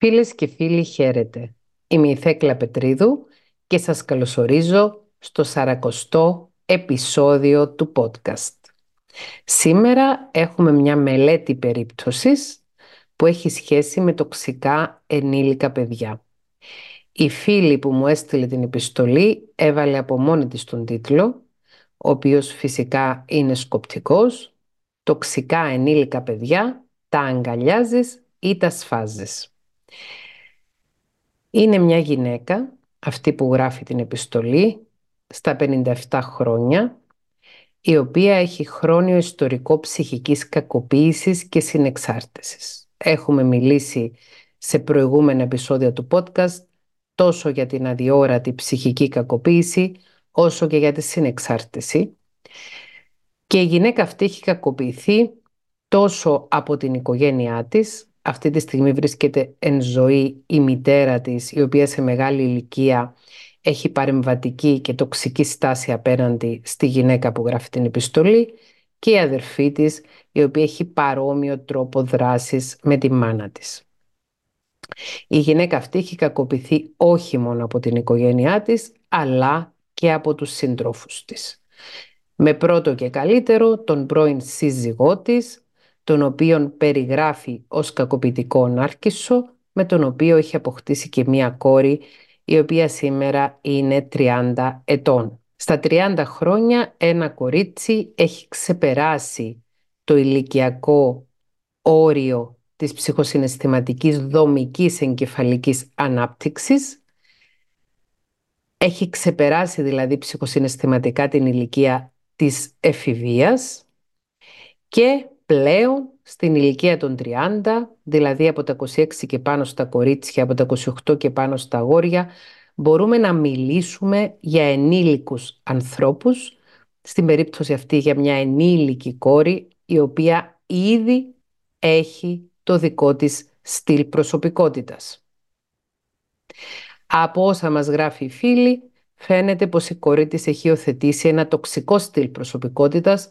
Φίλες και φίλοι χαίρετε. Είμαι η Θέκλα Πετρίδου και σας καλωσορίζω στο σαρακοστό επεισόδιο του podcast. Σήμερα έχουμε μια μελέτη περίπτωσης που έχει σχέση με τοξικά ενήλικα παιδιά. Η φίλη που μου έστειλε την επιστολή έβαλε από μόνη της τον τίτλο, ο οποίος φυσικά είναι σκοπτικός, «Τοξικά ενήλικα παιδιά, τα αγκαλιάζεις ή τα σφάζεις». Είναι μια γυναίκα, αυτή που γράφει την επιστολή, στα 57 χρόνια, η οποία έχει χρόνιο ιστορικό ψυχικής κακοποίησης και συνεξάρτησης. Έχουμε μιλήσει σε προηγούμενα επεισόδια του podcast τόσο για την αδιόρατη ψυχική κακοποίηση, όσο και για τη συνεξάρτηση. Και η γυναίκα αυτή έχει κακοποιηθεί τόσο από την οικογένειά της, αυτή τη στιγμή βρίσκεται εν ζωή η μητέρα της, η οποία σε μεγάλη ηλικία έχει παρεμβατική και τοξική στάση απέναντι στη γυναίκα που γράφει την επιστολή και η αδερφή της, η οποία έχει παρόμοιο τρόπο δράσης με τη μάνα της. Η γυναίκα αυτή έχει κακοποιηθεί όχι μόνο από την οικογένειά της, αλλά και από τους συντρόφους της. Με πρώτο και καλύτερο τον πρώην σύζυγό της, τον οποίον περιγράφει ως κακοποιητικό νάρκισσο, με τον οποίο έχει αποκτήσει και μία κόρη, η οποία σήμερα είναι 30 ετών. Στα 30 χρόνια ένα κορίτσι έχει ξεπεράσει το ηλικιακό όριο της ψυχοσυναισθηματικής δομικής εγκεφαλικής ανάπτυξης. Έχει ξεπεράσει δηλαδή ψυχοσυναισθηματικά την ηλικία της εφηβείας και πλέον στην ηλικία των 30, δηλαδή από τα 26 και πάνω στα κορίτσια, από τα 28 και πάνω στα αγόρια, μπορούμε να μιλήσουμε για ενήλικους ανθρώπους, στην περίπτωση αυτή για μια ενήλικη κόρη, η οποία ήδη έχει το δικό της στυλ προσωπικότητας. Από όσα μας γράφει η φίλη, φαίνεται πως η κόρη της έχει οθετήσει ένα τοξικό στυλ προσωπικότητας,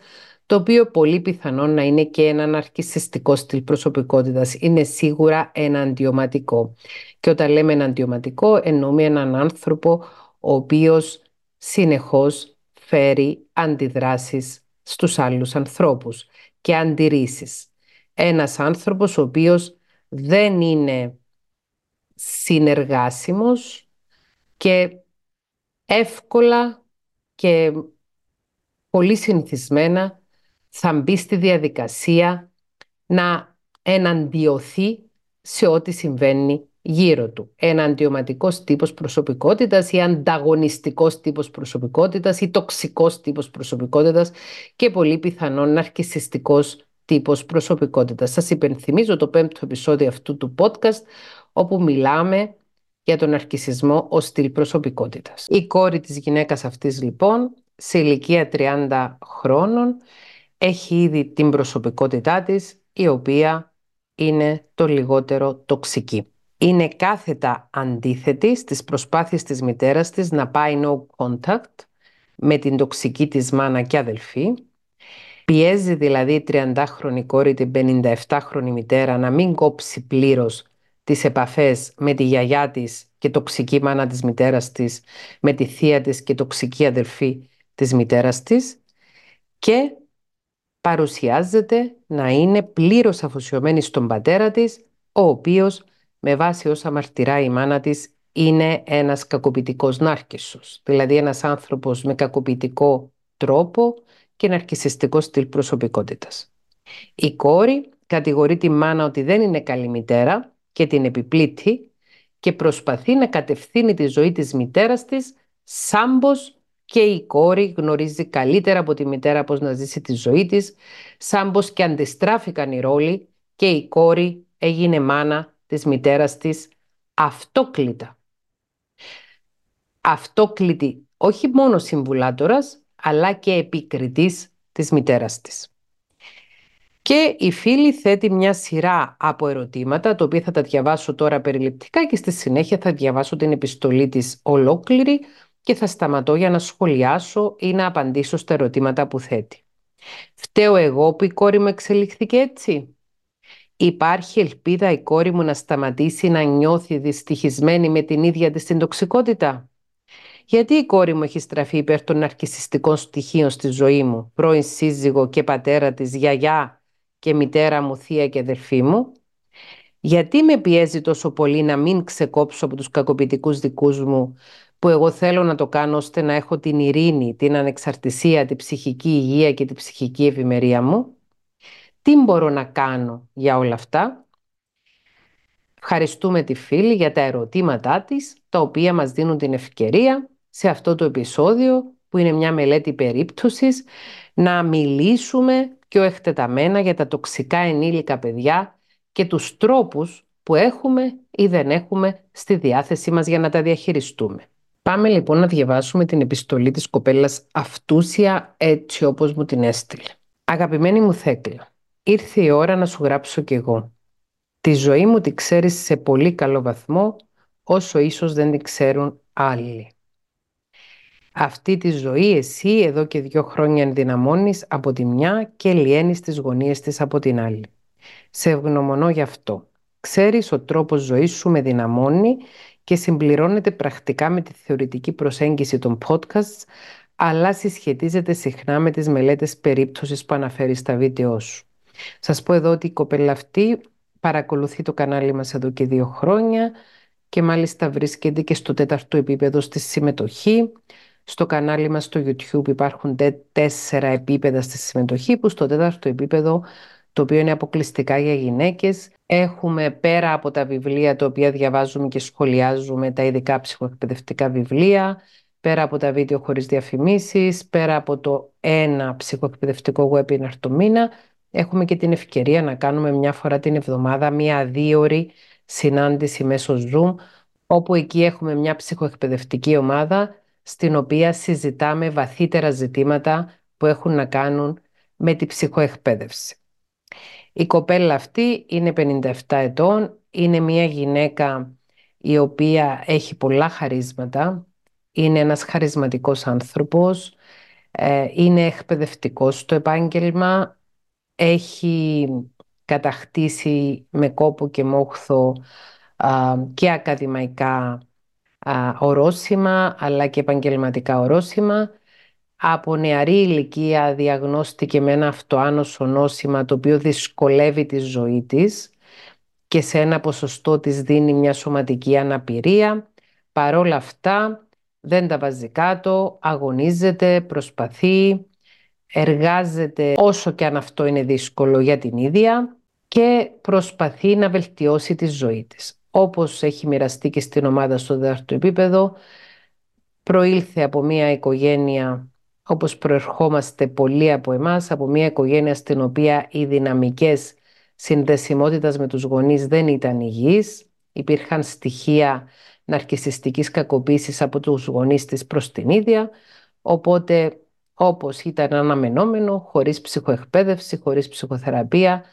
το οποίο πολύ πιθανόν να είναι και ένα ναρκισιστικό στυλ προσωπικότητας. Είναι σίγουρα ένα αντιωματικό. Και όταν λέμε ένα αντιωματικό, εννοούμε έναν άνθρωπο ο οποίος συνεχώς φέρει αντιδράσεις στους άλλους ανθρώπους και αντιρρήσεις. Ένας άνθρωπος ο οποίος δεν είναι συνεργάσιμος και εύκολα και πολύ συνηθισμένα θα μπει στη διαδικασία να εναντιωθεί σε ό,τι συμβαίνει γύρω του. Ένα αντιωματικός τύπος προσωπικότητας ή ανταγωνιστικός τύπος προσωπικότητας ή τοξικός τύπος προσωπικότητας και πολύ πιθανόν ναρκισιστικός τύπος προσωπικότητας. Σας υπενθυμίζω το πέμπτο επεισόδιο αυτού του podcast όπου μιλάμε για τον αρκισισμό ως στυλ προσωπικότητας. Η κόρη της γυναίκας αυτής λοιπόν σε ηλικία 30 χρόνων έχει ήδη την προσωπικότητά της η οποία είναι το λιγότερο τοξική. Είναι κάθετα αντίθετη στις προσπάθειες της μητέρας της να πάει no contact με την τοξική της μάνα και αδελφή. Πιέζει δηλαδή η 30χρονη κόρη την 57χρονη μητέρα να μην κόψει πλήρως τις επαφές με τη γιαγιά της και τοξική μάνα της μητέρας της, με τη θεία της και τοξική αδελφή της μητέρας της και παρουσιάζεται να είναι πλήρως αφοσιωμένη στον πατέρα της, ο οποίος με βάση όσα μαρτυράει η μάνα της είναι ένας κακοποιητικός νάρκισσος, δηλαδή ένας άνθρωπος με κακοποιητικό τρόπο και ναρκισιστικό στυλ προσωπικότητας. Η κόρη κατηγορεί τη μάνα ότι δεν είναι καλή μητέρα και την επιπλήττει και προσπαθεί να κατευθύνει τη ζωή της μητέρας της σάμπος και η κόρη γνωρίζει καλύτερα από τη μητέρα πώς να ζήσει τη ζωή της, σαν πως και αντιστράφηκαν οι ρόλοι και η κόρη έγινε μάνα της μητέρας της αυτόκλητα. Αυτόκλητη όχι μόνο συμβουλάτορας, αλλά και επικριτής της μητέρας της. Και η φίλη θέτει μια σειρά από ερωτήματα, τα οποία θα τα διαβάσω τώρα περιληπτικά και στη συνέχεια θα διαβάσω την επιστολή της ολόκληρη, και θα σταματώ για να σχολιάσω ή να απαντήσω στα ερωτήματα που θέτει. Φταίω εγώ που η κόρη μου εξελίχθηκε έτσι; Υπάρχει ελπίδα η κόρη μου να σταματήσει να νιώθει δυστυχισμένη με την ίδια της την τοξικότητα; Γιατί η κόρη μου έχει στραφεί υπέρ των αρκισιστικών στοιχείων στη ζωή μου, πρώην σύζυγο και πατέρα της, γιαγιά και μητέρα μου, θεία και αδερφή μου; Γιατί με πιέζει τόσο πολύ να μην ξεκόψω από τους κακοποιητικούς δικούς μου που εγώ θέλω να το κάνω ώστε να έχω την ειρήνη, την ανεξαρτησία, την ψυχική υγεία και την ψυχική ευημερία μου. Τι μπορώ να κάνω για όλα αυτά; Ευχαριστούμε τη φίλη για τα ερωτήματά της, τα οποία μας δίνουν την ευκαιρία σε αυτό το επεισόδιο, που είναι μια μελέτη περίπτωσης, να μιλήσουμε πιο εκτεταμένα για τα τοξικά ενήλικα παιδιά και τους τρόπους που έχουμε ή δεν έχουμε στη διάθεσή μας για να τα διαχειριστούμε. Πάμε λοιπόν να διαβάσουμε την επιστολή της κοπέλας Αυτούσια έτσι όπως μου την έστειλε. Αγαπημένη μου Θέκλα, ήρθε η ώρα να σου γράψω κι εγώ. Τη ζωή μου τη ξέρεις σε πολύ καλό βαθμό, όσο ίσως δεν την ξέρουν άλλοι. Αυτή τη ζωή εσύ εδώ και δύο χρόνια ενδυναμώνεις από τη μια και λιένεις τις γωνίες της από την άλλη. Σε ευγνωμονώ γι' αυτό. Ξέρεις ο τρόπος ζωής σου με δυναμώνει και συμπληρώνεται πρακτικά με τη θεωρητική προσέγγιση των podcasts αλλά συσχετίζεται συχνά με τις μελέτες περίπτωσης που αναφέρει στα βίντεό σου. Σας πω εδώ ότι η κοπέλα αυτή παρακολουθεί το κανάλι μας εδώ και δύο χρόνια και μάλιστα βρίσκεται και στο τέταρτο επίπεδο στη συμμετοχή. Στο κανάλι μας στο YouTube υπάρχουν τέσσερα επίπεδα στη συμμετοχή που στο τέταρτο επίπεδο το οποίο είναι αποκλειστικά για γυναίκες. Έχουμε πέρα από τα βιβλία τα οποία διαβάζουμε και σχολιάζουμε τα ειδικά ψυχοεκπαιδευτικά βιβλία, πέρα από τα βίντεο χωρίς διαφημίσεις, πέρα από το ένα ψυχοεκπαιδευτικό webinar το μήνα, έχουμε και την ευκαιρία να κάνουμε μια φορά την εβδομάδα μια αδίωρη συνάντηση μέσω Zoom, όπου εκεί έχουμε μια ψυχοεκπαιδευτική ομάδα στην οποία συζητάμε βαθύτερα ζητήματα που έχουν να κάνουν με τη ψυχοεκπαίδευση. Η κοπέλα αυτή είναι 57 ετών, είναι μια γυναίκα η οποία έχει πολλά χαρίσματα, είναι ένας χαρισματικός άνθρωπος, ε, είναι εκπαιδευτικός στο επάγγελμα, έχει κατακτήσει με κόπο και μόχθο και ακαδημαϊκά ορόσημα αλλά και επαγγελματικά ορόσημα από νεαρή ηλικία διαγνώστηκε με ένα αυτοάνωσο νόσημα το οποίο δυσκολεύει τη ζωή της και σε ένα ποσοστό της δίνει μια σωματική αναπηρία. Παρόλα αυτά δεν τα βάζει κάτω, αγωνίζεται, προσπαθεί, εργάζεται όσο και αν αυτό είναι δύσκολο για την ίδια και προσπαθεί να βελτιώσει τη ζωή της. Όπως έχει μοιραστεί και στην ομάδα στο δεύτερο επίπεδο, προήλθε από μια οικογένεια όπως προερχόμαστε πολλοί από εμάς, από μια οικογένεια στην οποία οι δυναμικές συνδεσιμότητας με τους γονείς δεν ήταν υγιείς. Υπήρχαν στοιχεία ναρκισιστικής κακοποίησης από τους γονείς της προς την ίδια, οπότε όπως ήταν αναμενόμενο, χωρίς ψυχοεκπαίδευση, χωρίς ψυχοθεραπεία,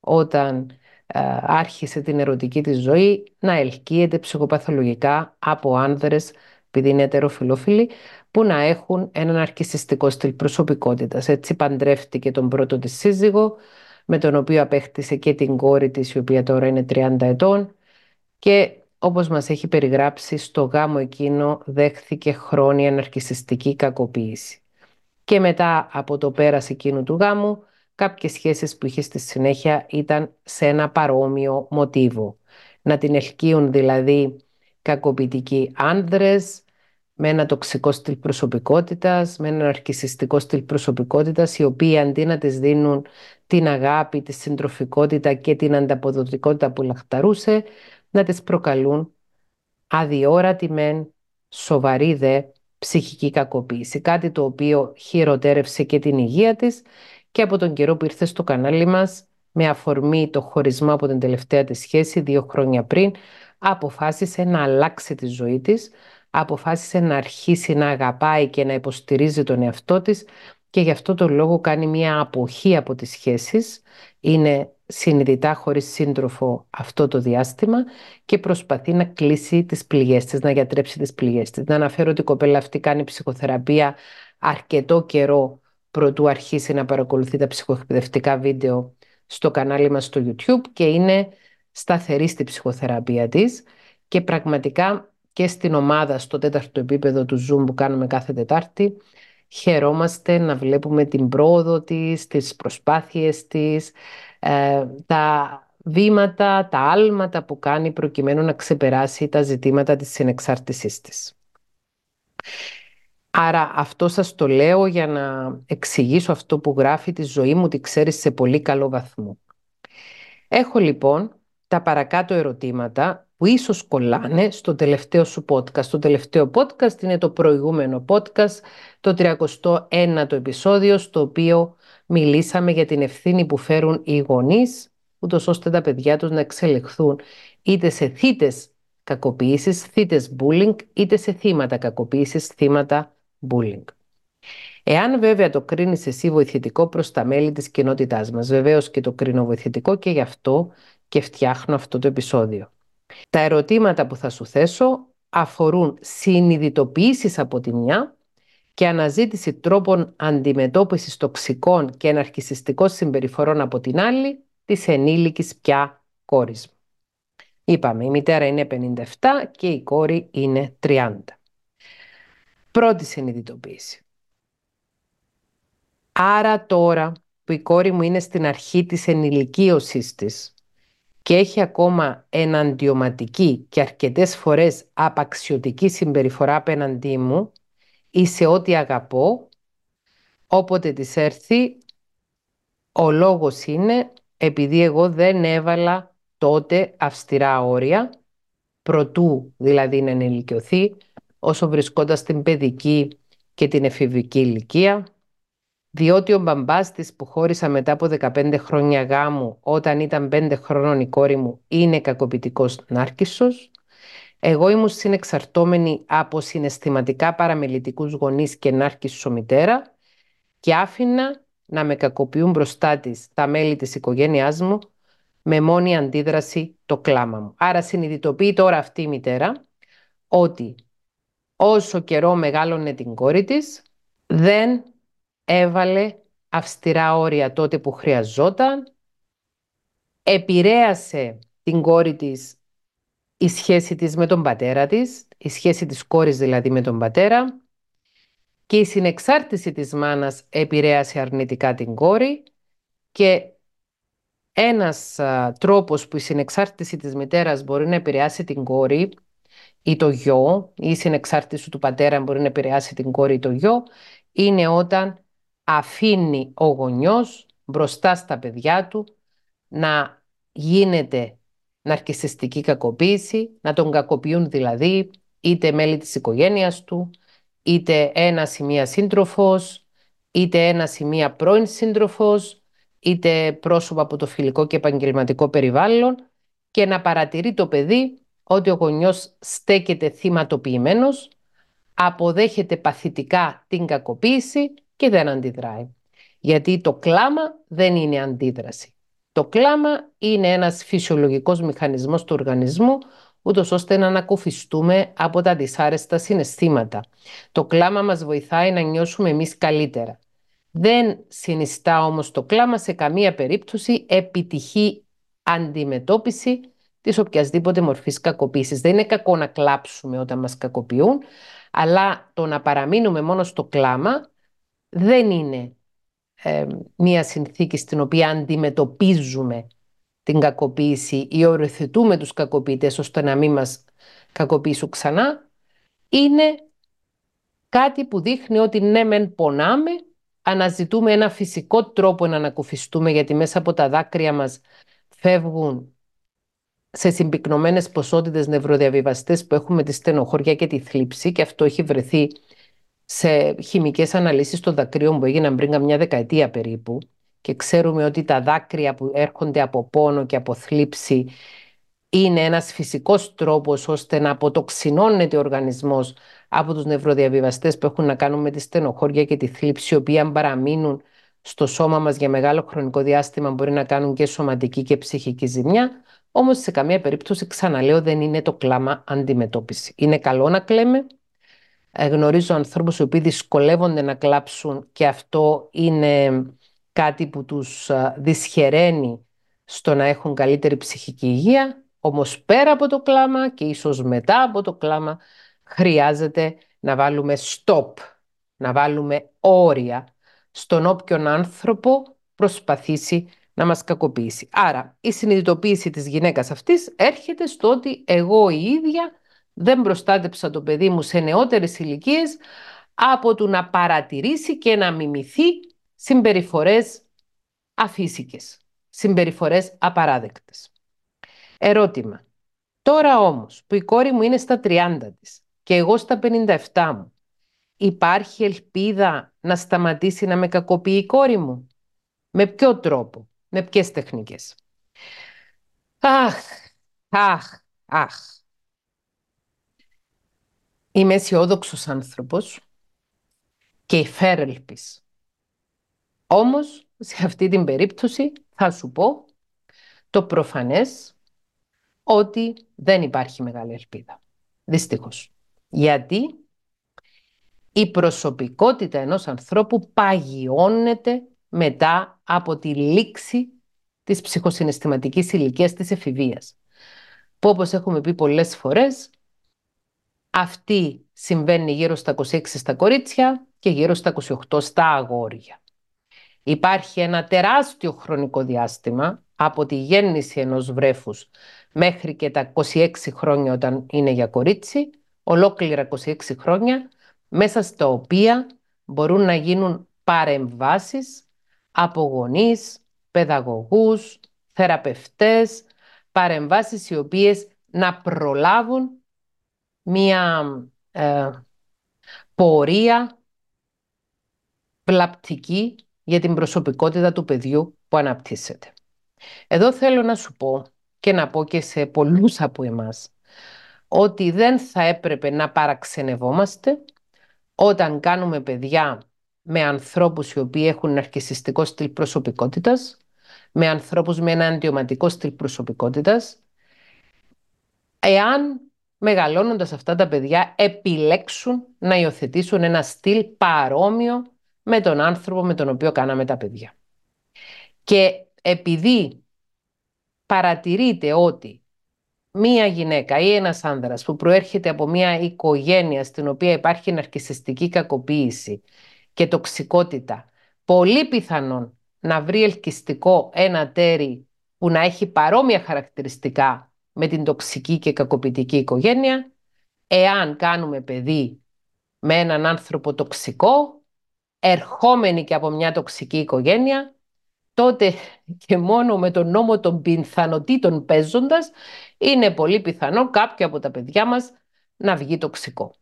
όταν ε, άρχισε την ερωτική της ζωή να ελκύεται ψυχοπαθολογικά από άνδρες, επειδή είναι ετεροφιλόφιλοι, που να έχουν έναν αρκισιστικό στυλ προσωπικότητας. Έτσι παντρεύτηκε τον πρώτο της σύζυγο, με τον οποίο απέκτησε και την κόρη της, η οποία τώρα είναι 30 ετών και όπως μας έχει περιγράψει, στο γάμο εκείνο δέχθηκε χρόνια ναρκισιστική κακοποίηση. Και μετά από το πέρας εκείνου του γάμου, κάποιες σχέσεις που είχε στη συνέχεια ήταν σε ένα παρόμοιο μοτίβο. Να την ελκύουν δηλαδή κακοποιητικοί άνδρες, με ένα τοξικό στυλ προσωπικότητας, με ένα αρκισιστικό στυλ προσωπικότητας, οι οποίοι αντί να τις δίνουν την αγάπη, τη συντροφικότητα και την ανταποδοτικότητα που λαχταρούσε, να τις προκαλούν αδιόρατη μεν, σοβαρή δε ψυχική κακοποίηση. Κάτι το οποίο χειροτέρευσε και την υγεία της και από τον καιρό που ήρθε στο κανάλι μας, με αφορμή το χωρισμό από την τελευταία της σχέση δύο χρόνια πριν, αποφάσισε να αλλάξει τη ζωή της, αποφάσισε να αρχίσει να αγαπάει και να υποστηρίζει τον εαυτό της και γι' αυτό το λόγο κάνει μια αποχή από τις σχέσεις, είναι συνειδητά χωρίς σύντροφο αυτό το διάστημα και προσπαθεί να κλείσει τις πληγές της, να γιατρέψει τις πληγές της. Να αναφέρω ότι η κοπέλα αυτή κάνει ψυχοθεραπεία αρκετό καιρό προτού αρχίσει να παρακολουθεί τα ψυχοεκπαιδευτικά βίντεο στο κανάλι μας στο YouTube και είναι σταθερή στη ψυχοθεραπεία της και πραγματικά και στην ομάδα στο τέταρτο επίπεδο του Zoom που κάνουμε κάθε Τετάρτη χαιρόμαστε να βλέπουμε την πρόοδο της, τις προσπάθειες της, ε, τα βήματα, τα άλματα που κάνει προκειμένου να ξεπεράσει τα ζητήματα της συνεξάρτησής της. Άρα αυτό σας το λέω για να εξηγήσω αυτό που γράφει τη ζωή μου, τη ξέρεις σε πολύ καλό βαθμό. Έχω λοιπόν τα παρακάτω ερωτήματα που ίσως κολλάνε στο τελευταίο σου podcast. Το τελευταίο podcast είναι το προηγούμενο podcast, το 31ο επεισόδιο, στο οποίο μιλήσαμε για την ευθύνη που φέρουν οι γονείς, ούτως ώστε τα παιδιά τους να εξελιχθούν είτε σε θύτες κακοποίησης, θύτες bullying, είτε σε θύματα κακοποίησης, θύματα bullying. Εάν βέβαια το κρίνεις εσύ βοηθητικό προς τα μέλη της κοινότητάς μας, βεβαίως και το κρίνω βοηθητικό και γι' αυτό και φτιάχνω αυτό το επεισόδιο. Τα ερωτήματα που θα σου θέσω αφορούν συνειδητοποιήσεις από τη μια και αναζήτηση τρόπων αντιμετώπισης τοξικών και εναρχισιστικών συμπεριφορών από την άλλη της ενήλικης πια κόρης μου. Είπαμε, η μητέρα είναι 57 και η κόρη είναι 30. Πρώτη συνειδητοποίηση. Άρα τώρα που η κόρη μου είναι στην αρχή της ενηλικίωσης της και έχει ακόμα εναντιωματική και αρκετές φορές απαξιωτική συμπεριφορά απέναντί μου ή σε ό,τι αγαπώ, όποτε της έρθει, ο λόγος είναι επειδή εγώ δεν έβαλα τότε αυστηρά όρια, προτού δηλαδή να ενηλικιωθεί, όσο βρισκόταν στην παιδική και την εφηβική ηλικία, διότι ο μπαμπάς της που χώρισα μετά από 15 χρόνια γάμου όταν ήταν 5 χρόνων η κόρη μου είναι κακοποιητικός νάρκισσος, εγώ ήμουν συνεξαρτώμενη από συναισθηματικά παραμελητικούς γονείς και νάρκισσο μητέρα και άφηνα να με κακοποιούν μπροστά της τα μέλη της οικογένειάς μου με μόνη αντίδραση το κλάμα μου. Άρα συνειδητοποιεί τώρα αυτή η μητέρα ότι όσο καιρό μεγάλωνε την κόρη της δεν έβαλε αυστηρά όρια τότε που χρειαζόταν, επηρέασε την κόρη της η σχέση της με τον πατέρα της, η σχέση της κόρης δηλαδή με τον πατέρα και η συνεξάρτηση της μάνας επηρέασε αρνητικά την κόρη και ένας α, τρόπος που η συνεξάρτηση της μητέρας μπορεί να επηρεάσει την κόρη ή το γιο ή η συνεξάρτηση του πατέρα μπορεί να επηρεάσει την κόρη ή το γιο είναι όταν αφήνει ο γονιός μπροστά στα παιδιά του να γίνεται ναρκισιστική κακοποίηση, να τον κακοποιούν δηλαδή είτε μέλη της οικογένειας του, είτε ένα ή μία σύντροφος, είτε ένα ή μία πρώην σύντροφος, είτε πρόσωπα από το φιλικό και επαγγελματικό περιβάλλον και να παρατηρεί το παιδί ότι ο γονιός στέκεται θυματοποιημένος, αποδέχεται παθητικά την κακοποίηση και δεν αντιδράει. Γιατί το κλάμα δεν είναι αντίδραση. Το κλάμα είναι ένας φυσιολογικός μηχανισμός του οργανισμού ούτως ώστε να ανακουφιστούμε από τα δυσάρεστα συναισθήματα. Το κλάμα μας βοηθάει να νιώσουμε εμείς καλύτερα. Δεν συνιστά όμως το κλάμα σε καμία περίπτωση επιτυχή αντιμετώπιση της οποιασδήποτε μορφής κακοποίησης. Δεν είναι κακό να κλάψουμε όταν μας κακοποιούν, αλλά το να παραμείνουμε μόνο στο κλάμα δεν είναι ε, μία συνθήκη στην οποία αντιμετωπίζουμε την κακοποίηση ή οριοθετούμε τους κακοποιητές ώστε να μην μας κακοποιήσουν ξανά, είναι κάτι που δείχνει ότι ναι μεν πονάμε, αναζητούμε ένα φυσικό τρόπο να ανακουφιστούμε γιατί μέσα από τα δάκρυα μας φεύγουν σε συμπυκνωμένες ποσότητες νευροδιαβιβαστές που έχουμε τη στενοχώρια και τη θλίψη και αυτό έχει βρεθεί σε χημικές αναλύσεις των δακρύων που έγιναν πριν καμιά δεκαετία περίπου και ξέρουμε ότι τα δάκρυα που έρχονται από πόνο και από θλίψη είναι ένας φυσικός τρόπος ώστε να αποτοξινώνεται ο οργανισμός από τους νευροδιαβιβαστές που έχουν να κάνουν με τη στενοχώρια και τη θλίψη, οι οποίοι αν παραμείνουν στο σώμα μας για μεγάλο χρονικό διάστημα μπορεί να κάνουν και σωματική και ψυχική ζημιά. Όμως σε καμία περίπτωση, ξαναλέω, δεν είναι το κλάμα αντιμετώπιση. Είναι καλό να κλαίμε, ε, γνωρίζω ανθρώπους οι οποίοι δυσκολεύονται να κλάψουν και αυτό είναι κάτι που τους δυσχεραίνει στο να έχουν καλύτερη ψυχική υγεία, όμως πέρα από το κλάμα και ίσως μετά από το κλάμα χρειάζεται να βάλουμε stop, να βάλουμε όρια στον όποιον άνθρωπο προσπαθήσει να μας κακοποιήσει. Άρα η συνειδητοποίηση της γυναίκας αυτής έρχεται στο ότι εγώ η ίδια δεν προστάτεψα το παιδί μου σε νεότερες ηλικίες από του να παρατηρήσει και να μιμηθεί συμπεριφορές αφύσικες, συμπεριφορές απαράδεκτες. Ερώτημα. Τώρα όμως που η κόρη μου είναι στα 30 της και εγώ στα 57 μου, υπάρχει ελπίδα να σταματήσει να με κακοποιεί η κόρη μου; Με ποιο τρόπο, με ποιες τεχνικές; Αχ, αχ, αχ. Είμαι αισιόδοξος άνθρωπος και υφέρελπης. Όμως, σε αυτή την περίπτωση θα σου πω το προφανές ότι δεν υπάρχει μεγάλη ελπίδα. Δυστυχώς. Γιατί η προσωπικότητα ενός ανθρώπου παγιώνεται μετά από τη λήξη της ψυχοσυναισθηματικής ηλικίας της εφηβείας. Που όπως έχουμε πει πολλές φορές, αυτή συμβαίνει γύρω στα 26 στα κορίτσια και γύρω στα 28 στα αγόρια. Υπάρχει ένα τεράστιο χρονικό διάστημα από τη γέννηση ενός βρέφους μέχρι και τα 26 χρόνια όταν είναι για κορίτσι, ολόκληρα 26 χρόνια, μέσα στα οποία μπορούν να γίνουν παρεμβάσεις από γονείς, παιδαγωγούς, θεραπευτές, παρεμβάσεις οι οποίες να προλάβουν μία ε, πορεία βλαπτική για την προσωπικότητα του παιδιού που αναπτύσσεται. Εδώ θέλω να σου πω και να πω και σε πολλούς από εμάς ότι δεν θα έπρεπε να παραξενευόμαστε όταν κάνουμε παιδιά με ανθρώπους οι οποίοι έχουν αρχισιστικό στυλ προσωπικότητας, με ανθρώπους με ένα αντιωματικό στυλ προσωπικότητας, εάν μεγαλώνοντας αυτά τα παιδιά επιλέξουν να υιοθετήσουν ένα στυλ παρόμοιο με τον άνθρωπο με τον οποίο κάναμε τα παιδιά. Και επειδή παρατηρείτε ότι μία γυναίκα ή ένας άνδρας που προέρχεται από μία οικογένεια στην οποία υπάρχει ναρκισιστική κακοποίηση και τοξικότητα, πολύ πιθανόν να βρει ελκυστικό ένα τέρι που να έχει παρόμοια χαρακτηριστικά με την τοξική και κακοποιητική οικογένεια, εάν κάνουμε παιδί με έναν άνθρωπο τοξικό, ερχόμενοι και από μια τοξική οικογένεια, τότε και μόνο με τον νόμο των πιθανότητων παίζοντας, είναι πολύ πιθανό κάποιο από τα παιδιά μας να βγει τοξικό.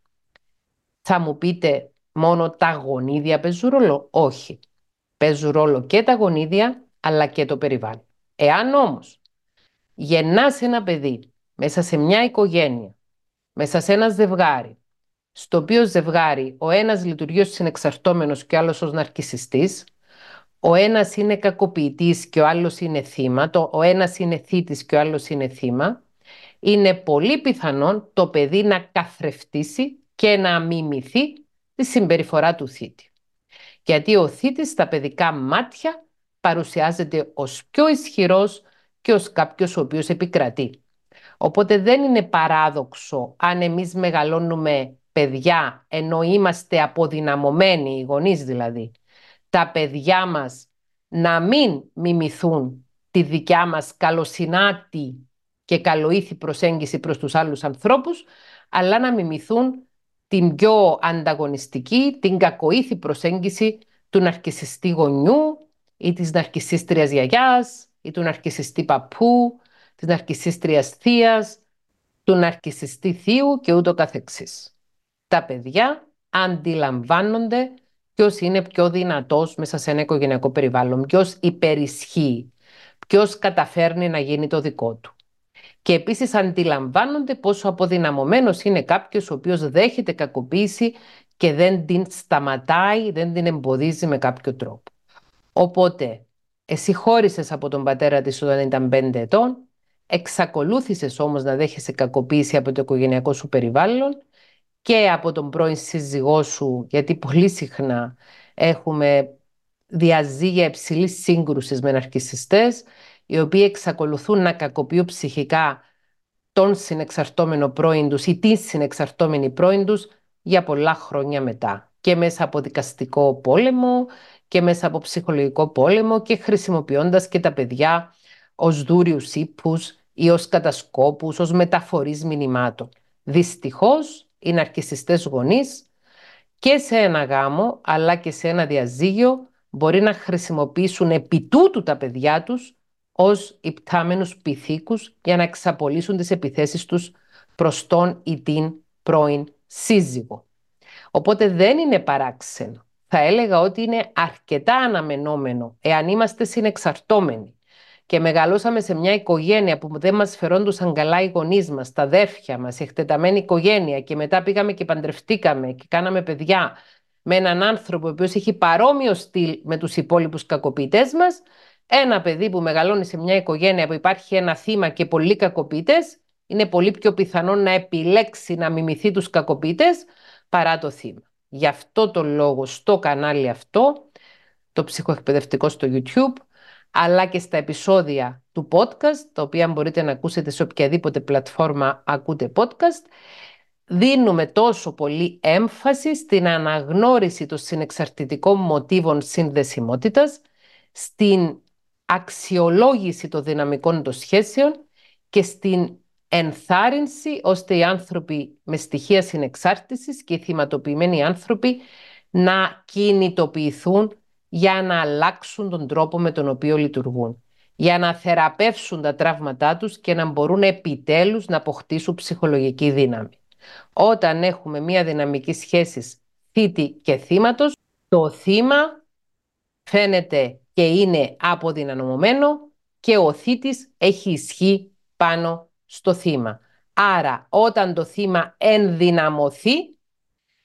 Θα μου πείτε μόνο τα γονίδια παίζουν ρόλο; Όχι. Παίζουν ρόλο και τα γονίδια, αλλά και το περιβάλλον. Εάν όμως γεννάς ένα παιδί μέσα σε μια οικογένεια, μέσα σε ένα ζευγάρι, στο οποίο ζευγάρι ο ένας λειτουργεί ως συνεξαρτώμενος και ο άλλος ως ναρκισιστής, ο ένας είναι κακοποιητής και ο άλλος είναι θύμα, το, ο ένας είναι θήτης και ο άλλος είναι θύμα, είναι πολύ πιθανόν το παιδί να καθρεφτήσει και να μιμηθεί τη συμπεριφορά του θήτη. Γιατί ο θήτης στα παιδικά μάτια παρουσιάζεται ως πιο ισχυρός και ως κάποιος ο οποίος επικρατεί. Οπότε δεν είναι παράδοξο αν εμείς μεγαλώνουμε παιδιά ενώ είμαστε αποδυναμωμένοι, οι γονείς δηλαδή, τα παιδιά μας να μην μιμηθούν τη δικιά μας καλοσυνάτη και καλοήθη προσέγγιση προς τους άλλους ανθρώπους, αλλά να μιμηθούν την πιο ανταγωνιστική, την κακοήθη προσέγγιση του ναρκισιστή γονιού ή της ναρκισίστριας γιαγιάς ή του ναρκισιστή παππού, της ναρκισίστριας θείας, του ναρκισιστή θείου και ούτω καθεξής. Τα παιδιά αντιλαμβάνονται ποιος είναι πιο δυνατός μέσα σε ένα οικογενειακό περιβάλλον, ποιος υπερισχύει, ποιος καταφέρνει να γίνει το δικό του. Και επίσης αντιλαμβάνονται πόσο αποδυναμωμένος είναι κάποιος ο οποίος δέχεται κακοποίηση και δεν την σταματάει, δεν την εμποδίζει με κάποιο τρόπο. Οπότε, εσύ χώρισες από τον πατέρα της όταν ήταν 5 ετών, εξακολούθησες όμως να δέχεσαι κακοποίηση από το οικογενειακό σου περιβάλλον και από τον πρώην σύζυγό σου, γιατί πολύ συχνά έχουμε διαζύγια υψηλής σύγκρουσης με ναρκισιστές, οι οποίοι εξακολουθούν να κακοποιούν ψυχικά τον συνεξαρτώμενο πρώην τους ή την συνεξαρτώμενη πρώην τους για πολλά χρόνια μετά. Και μέσα από δικαστικό πόλεμο και μέσα από ψυχολογικό πόλεμο και χρησιμοποιώντας και τα παιδιά ως δούριους ύπους ή ως κατασκόπους, ως μεταφορείς μηνυμάτων. Δυστυχώς, οι ναρκισιστές γονείς και σε ένα γάμο αλλά και σε ένα διαζύγιο μπορεί να χρησιμοποιήσουν επί τούτου τα παιδιά τους ως υπτάμενους πυθίκους για να εξαπολύσουν τις επιθέσεις τους προς τον ή την πρώην σύζυγο. Οπότε δεν είναι παράξενο. Θα έλεγα ότι είναι αρκετά αναμενόμενο εάν είμαστε συνεξαρτώμενοι και μεγαλώσαμε σε μια οικογένεια που δεν μας φερόντουσαν καλά οι γονείς μας, τα αδέρφια μας, η εκτεταμένη οικογένεια και μετά πήγαμε και παντρευτήκαμε και κάναμε παιδιά με έναν άνθρωπο ο οποίος έχει παρόμοιο στυλ με τους υπόλοιπους κακοποιητές μας, ένα παιδί που μεγαλώνει σε μια οικογένεια που υπάρχει ένα θύμα και πολλοί κακοποιητές, είναι πολύ πιο πιθανό να επιλέξει να μιμηθεί τους κακοποιητές παρά το θύμα. Γι' αυτό το λόγο στο κανάλι αυτό, το ψυχοεκπαιδευτικό στο YouTube, αλλά και στα επεισόδια του podcast, τα οποία μπορείτε να ακούσετε σε οποιαδήποτε πλατφόρμα ακούτε podcast, δίνουμε τόσο πολύ έμφαση στην αναγνώριση των συνεξαρτητικών μοτίβων συνδεσιμότητας, στην αξιολόγηση των δυναμικών των σχέσεων και στην ενθάρρυνση ώστε οι άνθρωποι με στοιχεία συνεξάρτησης και οι θυματοποιημένοι άνθρωποι να κινητοποιηθούν για να αλλάξουν τον τρόπο με τον οποίο λειτουργούν, για να θεραπεύσουν τα τραύματά τους και να μπορούν επιτέλους να αποκτήσουν ψυχολογική δύναμη. Όταν έχουμε μία δυναμική σχέση θήτη και θύματος, το θύμα φαίνεται και είναι αποδυναμωμένο και ο θήτης έχει ισχύ πάνω στο θύμα. Άρα όταν το θύμα ενδυναμωθεί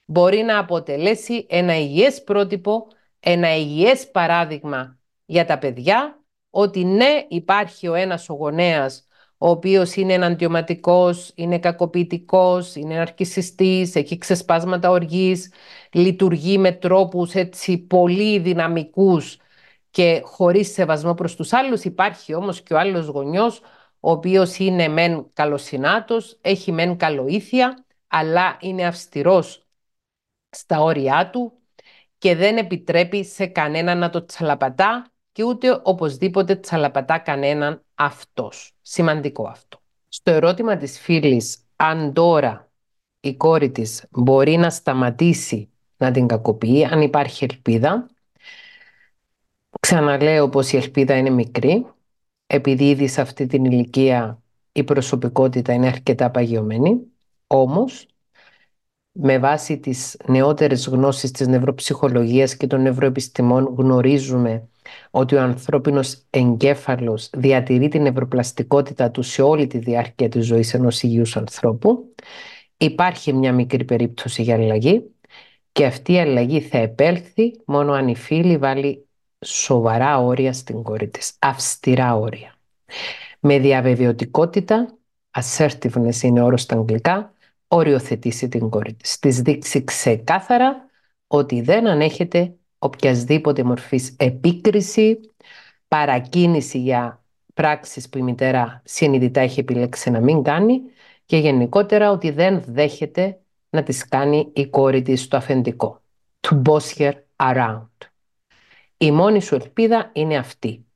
μπορεί να αποτελέσει ένα υγιές πρότυπο ένα υγιές παράδειγμα για τα παιδιά ότι ναι υπάρχει ο ένας ο γονέας ο οποίος είναι εναντιωματικός, είναι κακοποιητικός, είναι αρκισιστής, έχει ξεσπάσματα οργής, λειτουργεί με τρόπους έτσι πολύ δυναμικούς και χωρίς σεβασμό προς τους άλλους. Υπάρχει όμως και ο άλλος γονιός, ο οποίος είναι μεν καλοσυνάτος, έχει μεν καλοήθεια, αλλά είναι αυστηρός στα όρια του, και δεν επιτρέπει σε κανέναν να το τσαλαπατά και ούτε οπωσδήποτε τσαλαπατά κανέναν αυτός. Σημαντικό αυτό. Στο ερώτημα της φίλης, αν τώρα η κόρη της μπορεί να σταματήσει να την κακοποιεί, αν υπάρχει ελπίδα, ξαναλέω πως η ελπίδα είναι μικρή, επειδή ήδη σε αυτή την ηλικία η προσωπικότητα είναι αρκετά παγιωμένη, όμως με βάση τις νεότερες γνώσεις της νευροψυχολογίας και των νευροεπιστημών γνωρίζουμε ότι ο ανθρώπινος εγκέφαλος διατηρεί την νευροπλαστικότητα του σε όλη τη διάρκεια της ζωής ενός υγιούς ανθρώπου. Υπάρχει μια μικρή περίπτωση για αλλαγή και αυτή η αλλαγή θα επέλθει μόνο αν η φίλη βάλει σοβαρά όρια στην κόρη της, αυστηρά όρια. Με διαβεβαιωτικότητα, assertiveness είναι όρος στα αγγλικά, οριοθετήσει την κόρη της. Της δείξει ξεκάθαρα ότι δεν ανέχεται οποιασδήποτε μορφής επίκριση, παρακίνηση για πράξεις που η μητέρα συνειδητά έχει επιλέξει να μην κάνει και γενικότερα ότι δεν δέχεται να τις κάνει η κόρη της στο αφεντικό. To boss her around. Η μόνη σου ελπίδα είναι αυτή.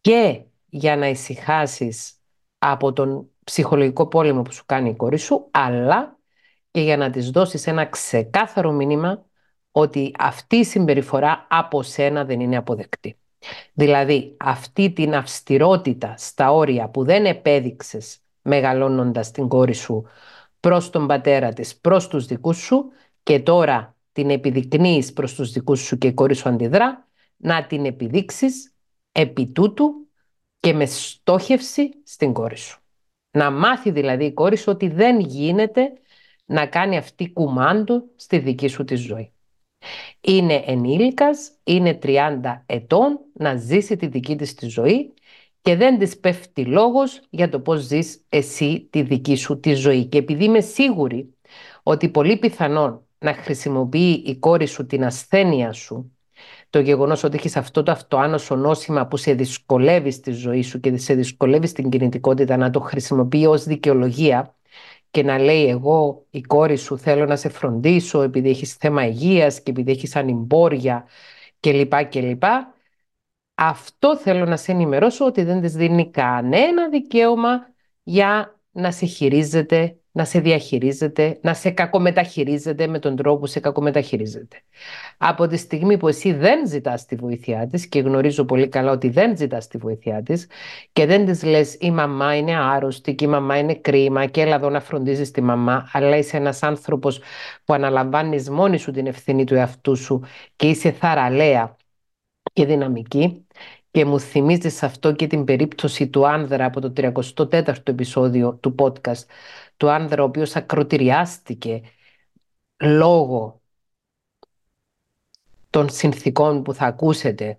Και για να ησυχάσεις από τον ψυχολογικό πόλεμο που σου κάνει η κόρη σου, αλλά και για να της δώσεις ένα ξεκάθαρο μήνυμα ότι αυτή η συμπεριφορά από σένα δεν είναι αποδεκτή. Δηλαδή αυτή την αυστηρότητα στα όρια που δεν επέδειξες μεγαλώνοντας την κόρη σου προς τον πατέρα της, προς τους δικούς σου και τώρα την επιδεικνύεις προς τους δικούς σου και η κόρη σου αντιδρά, να την επιδείξεις επί τούτου και με στόχευση στην κόρη σου. Να μάθει δηλαδή η κόρη σου ότι δεν γίνεται να κάνει αυτή κουμάντο στη δική σου τη ζωή. Είναι ενήλικας, είναι 30 ετών να ζήσει τη δική της τη ζωή και δεν της πέφτει λόγος για το πώς ζεις εσύ τη δική σου τη ζωή. Και επειδή είμαι σίγουρη ότι πολύ πιθανόν να χρησιμοποιεί η κόρη σου την ασθένεια σου, το γεγονός ότι έχεις αυτό το αυτοάνωσο νόσημα που σε δυσκολεύει στη ζωή σου και σε δυσκολεύει στην κινητικότητα να το χρησιμοποιεί ως δικαιολογία και να λέει εγώ η κόρη σου θέλω να σε φροντίσω επειδή έχεις θέμα υγείας και επειδή έχεις ανυμπόρια κλπ. κλπ. Αυτό θέλω να σε ενημερώσω ότι δεν της δίνει κανένα δικαίωμα για να σε χειρίζεται, να σε διαχειρίζεται, να σε κακομεταχειρίζεται με τον τρόπο που σε κακομεταχειρίζεται. Από τη στιγμή που εσύ δεν ζητάς τη βοήθειά της και γνωρίζω πολύ καλά ότι δεν ζητάς τη βοήθειά της και δεν της λες η μαμά είναι άρρωστη και η μαμά είναι κρίμα και έλα εδώ να φροντίζεις τη μαμά αλλά είσαι ένας άνθρωπος που αναλαμβάνεις μόνη σου την ευθύνη του εαυτού σου και είσαι θαραλέα και δυναμική και μου θυμίζεις αυτό και την περίπτωση του άνδρα από το 34ο επεισόδιο του podcast του άνδρα ο οποίος ακροτηριάστηκε λόγω των συνθήκων που θα ακούσετε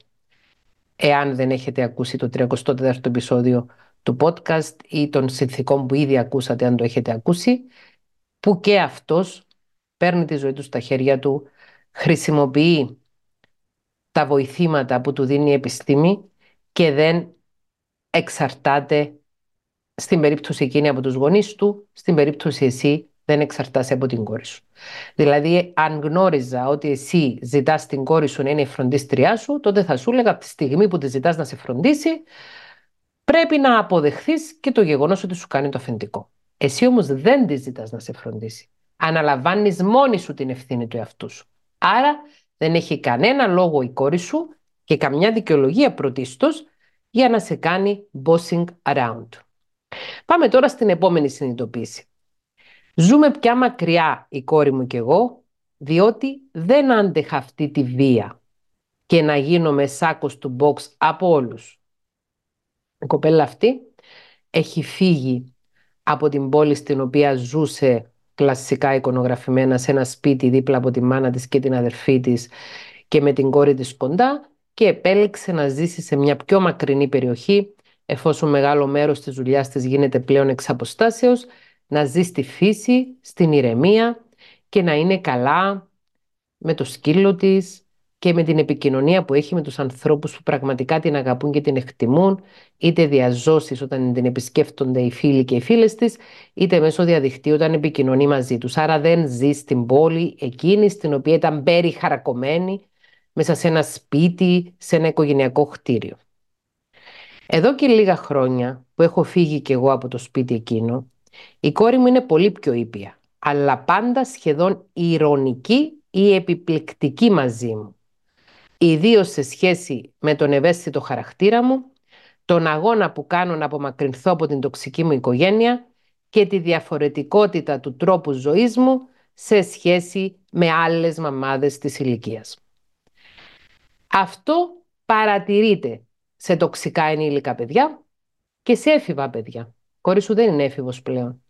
εάν δεν έχετε ακούσει το 34ο επεισόδιο του podcast ή των συνθήκων που ήδη ακούσατε αν το έχετε ακούσει που και αυτός παίρνει τη ζωή του στα χέρια του, χρησιμοποιεί τα βοηθήματα που του δίνει η επιστήμη και δεν εξαρτάται στην περίπτωση εκείνη από τους γονείς του, στην περίπτωση εσύ δεν εξαρτάσαι από την κόρη σου. Δηλαδή, αν γνώριζα ότι εσύ ζητάς την κόρη σου να είναι η φροντίστριά σου, τότε θα σου έλεγα από τη στιγμή που τη ζητάς να σε φροντίσει, πρέπει να αποδεχθείς και το γεγονός ότι σου κάνει το αφεντικό. Εσύ όμως δεν τη ζητάς να σε φροντίσει. Αναλαμβάνεις μόνη σου την ευθύνη του εαυτού σου. Άρα δεν έχει κανένα λόγο η κόρη σου και καμιά δικαιολογία πρωτίστως για να σε κάνει bossing around. Πάμε τώρα στην επόμενη συνειδητοποίηση. Ζούμε πια μακριά η κόρη μου και εγώ, διότι δεν άντεχα αυτή τη βία και να γίνομαι σάκος του box από όλους. Η κοπέλα αυτή έχει φύγει από την πόλη στην οποία ζούσε κλασικά εικονογραφημένα σε ένα σπίτι δίπλα από τη μάνα της και την αδερφή της και με την κόρη της κοντά και επέλεξε να ζήσει σε μια πιο μακρινή περιοχή εφόσον μεγάλο μέρος της δουλειάς της γίνεται πλέον εξ αποστάσεως, να ζει στη φύση, στην ηρεμία και να είναι καλά με το σκύλο της και με την επικοινωνία που έχει με τους ανθρώπους που πραγματικά την αγαπούν και την εκτιμούν, είτε διαζώσεις όταν την επισκέφτονται οι φίλοι και οι φίλες της, είτε μέσω διαδικτύου όταν επικοινωνεί μαζί τους. Άρα δεν ζει στην πόλη εκείνη στην οποία ήταν περιχαρακωμένη μέσα σε ένα σπίτι, σε ένα οικογενειακό κτίριο. Εδώ και λίγα χρόνια που έχω φύγει κι εγώ από το σπίτι εκείνο, η κόρη μου είναι πολύ πιο ήπια, αλλά πάντα σχεδόν ηρωνική ή επιπληκτική μαζί μου. Ιδίως σε σχέση με τον ευαίσθητο χαρακτήρα μου, τον αγώνα που κάνω να απομακρυνθώ από την τοξική μου οικογένεια και τη διαφορετικότητα του τρόπου ζωής μου σε σχέση με άλλες μαμάδες της ηλικίας. Αυτό παρατηρείται σε τοξικά ενήλικα παιδιά και σε έφηβα παιδιά. Κόρης σου δεν είναι έφηβος πλέον.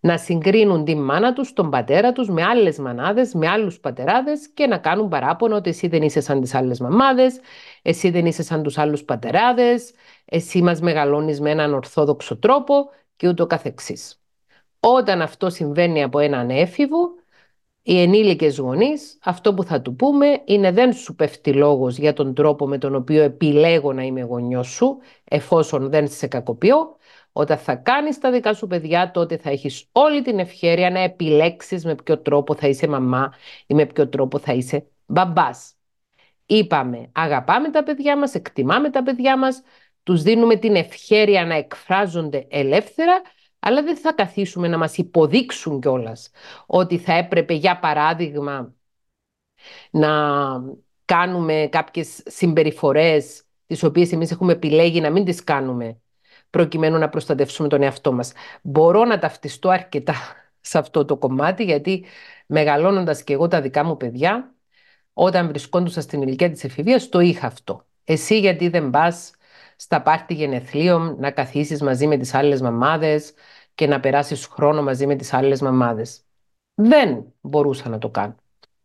Να συγκρίνουν τη μάνα τους, τον πατέρα τους με άλλες μανάδες, με άλλους πατεράδες και να κάνουν παράπονο ότι εσύ δεν είσαι σαν τις άλλες μαμάδες, εσύ δεν είσαι σαν τους άλλους πατεράδες, εσύ μας μεγαλώνεις με έναν ορθόδοξο τρόπο και ούτω καθεξής. Όταν αυτό συμβαίνει από έναν έφηβο, οι ενήλικες γονείς, αυτό που θα του πούμε είναι δεν σου πέφτει λόγος για τον τρόπο με τον οποίο επιλέγω να είμαι γονιός σου, εφόσον δεν σε κακοποιώ. Όταν θα κάνεις τα δικά σου παιδιά, τότε θα έχεις όλη την ευχαίρεια να επιλέξεις με ποιο τρόπο θα είσαι μαμά ή με ποιο τρόπο θα είσαι μπαμπάς. Είπαμε, αγαπάμε τα παιδιά μας, εκτιμάμε τα παιδιά μας, τους δίνουμε την ευχαίρεια να εκφράζονται ελεύθερα αλλά δεν θα καθίσουμε να μας υποδείξουν κιόλας ότι θα έπρεπε για παράδειγμα να κάνουμε κάποιες συμπεριφορές τις οποίες εμείς έχουμε επιλέγει να μην τις κάνουμε προκειμένου να προστατεύσουμε τον εαυτό μας. Μπορώ να ταυτιστώ αρκετά σε αυτό το κομμάτι γιατί μεγαλώνοντας και εγώ τα δικά μου παιδιά όταν βρισκόντουσα στην ηλικία της εφηβείας το είχα αυτό. Εσύ γιατί δεν πας στα πάρτι γενεθλίων να καθίσεις μαζί με τις άλλες μαμάδες και να περάσεις χρόνο μαζί με τις άλλες μαμάδες. Δεν μπορούσα να το κάνω.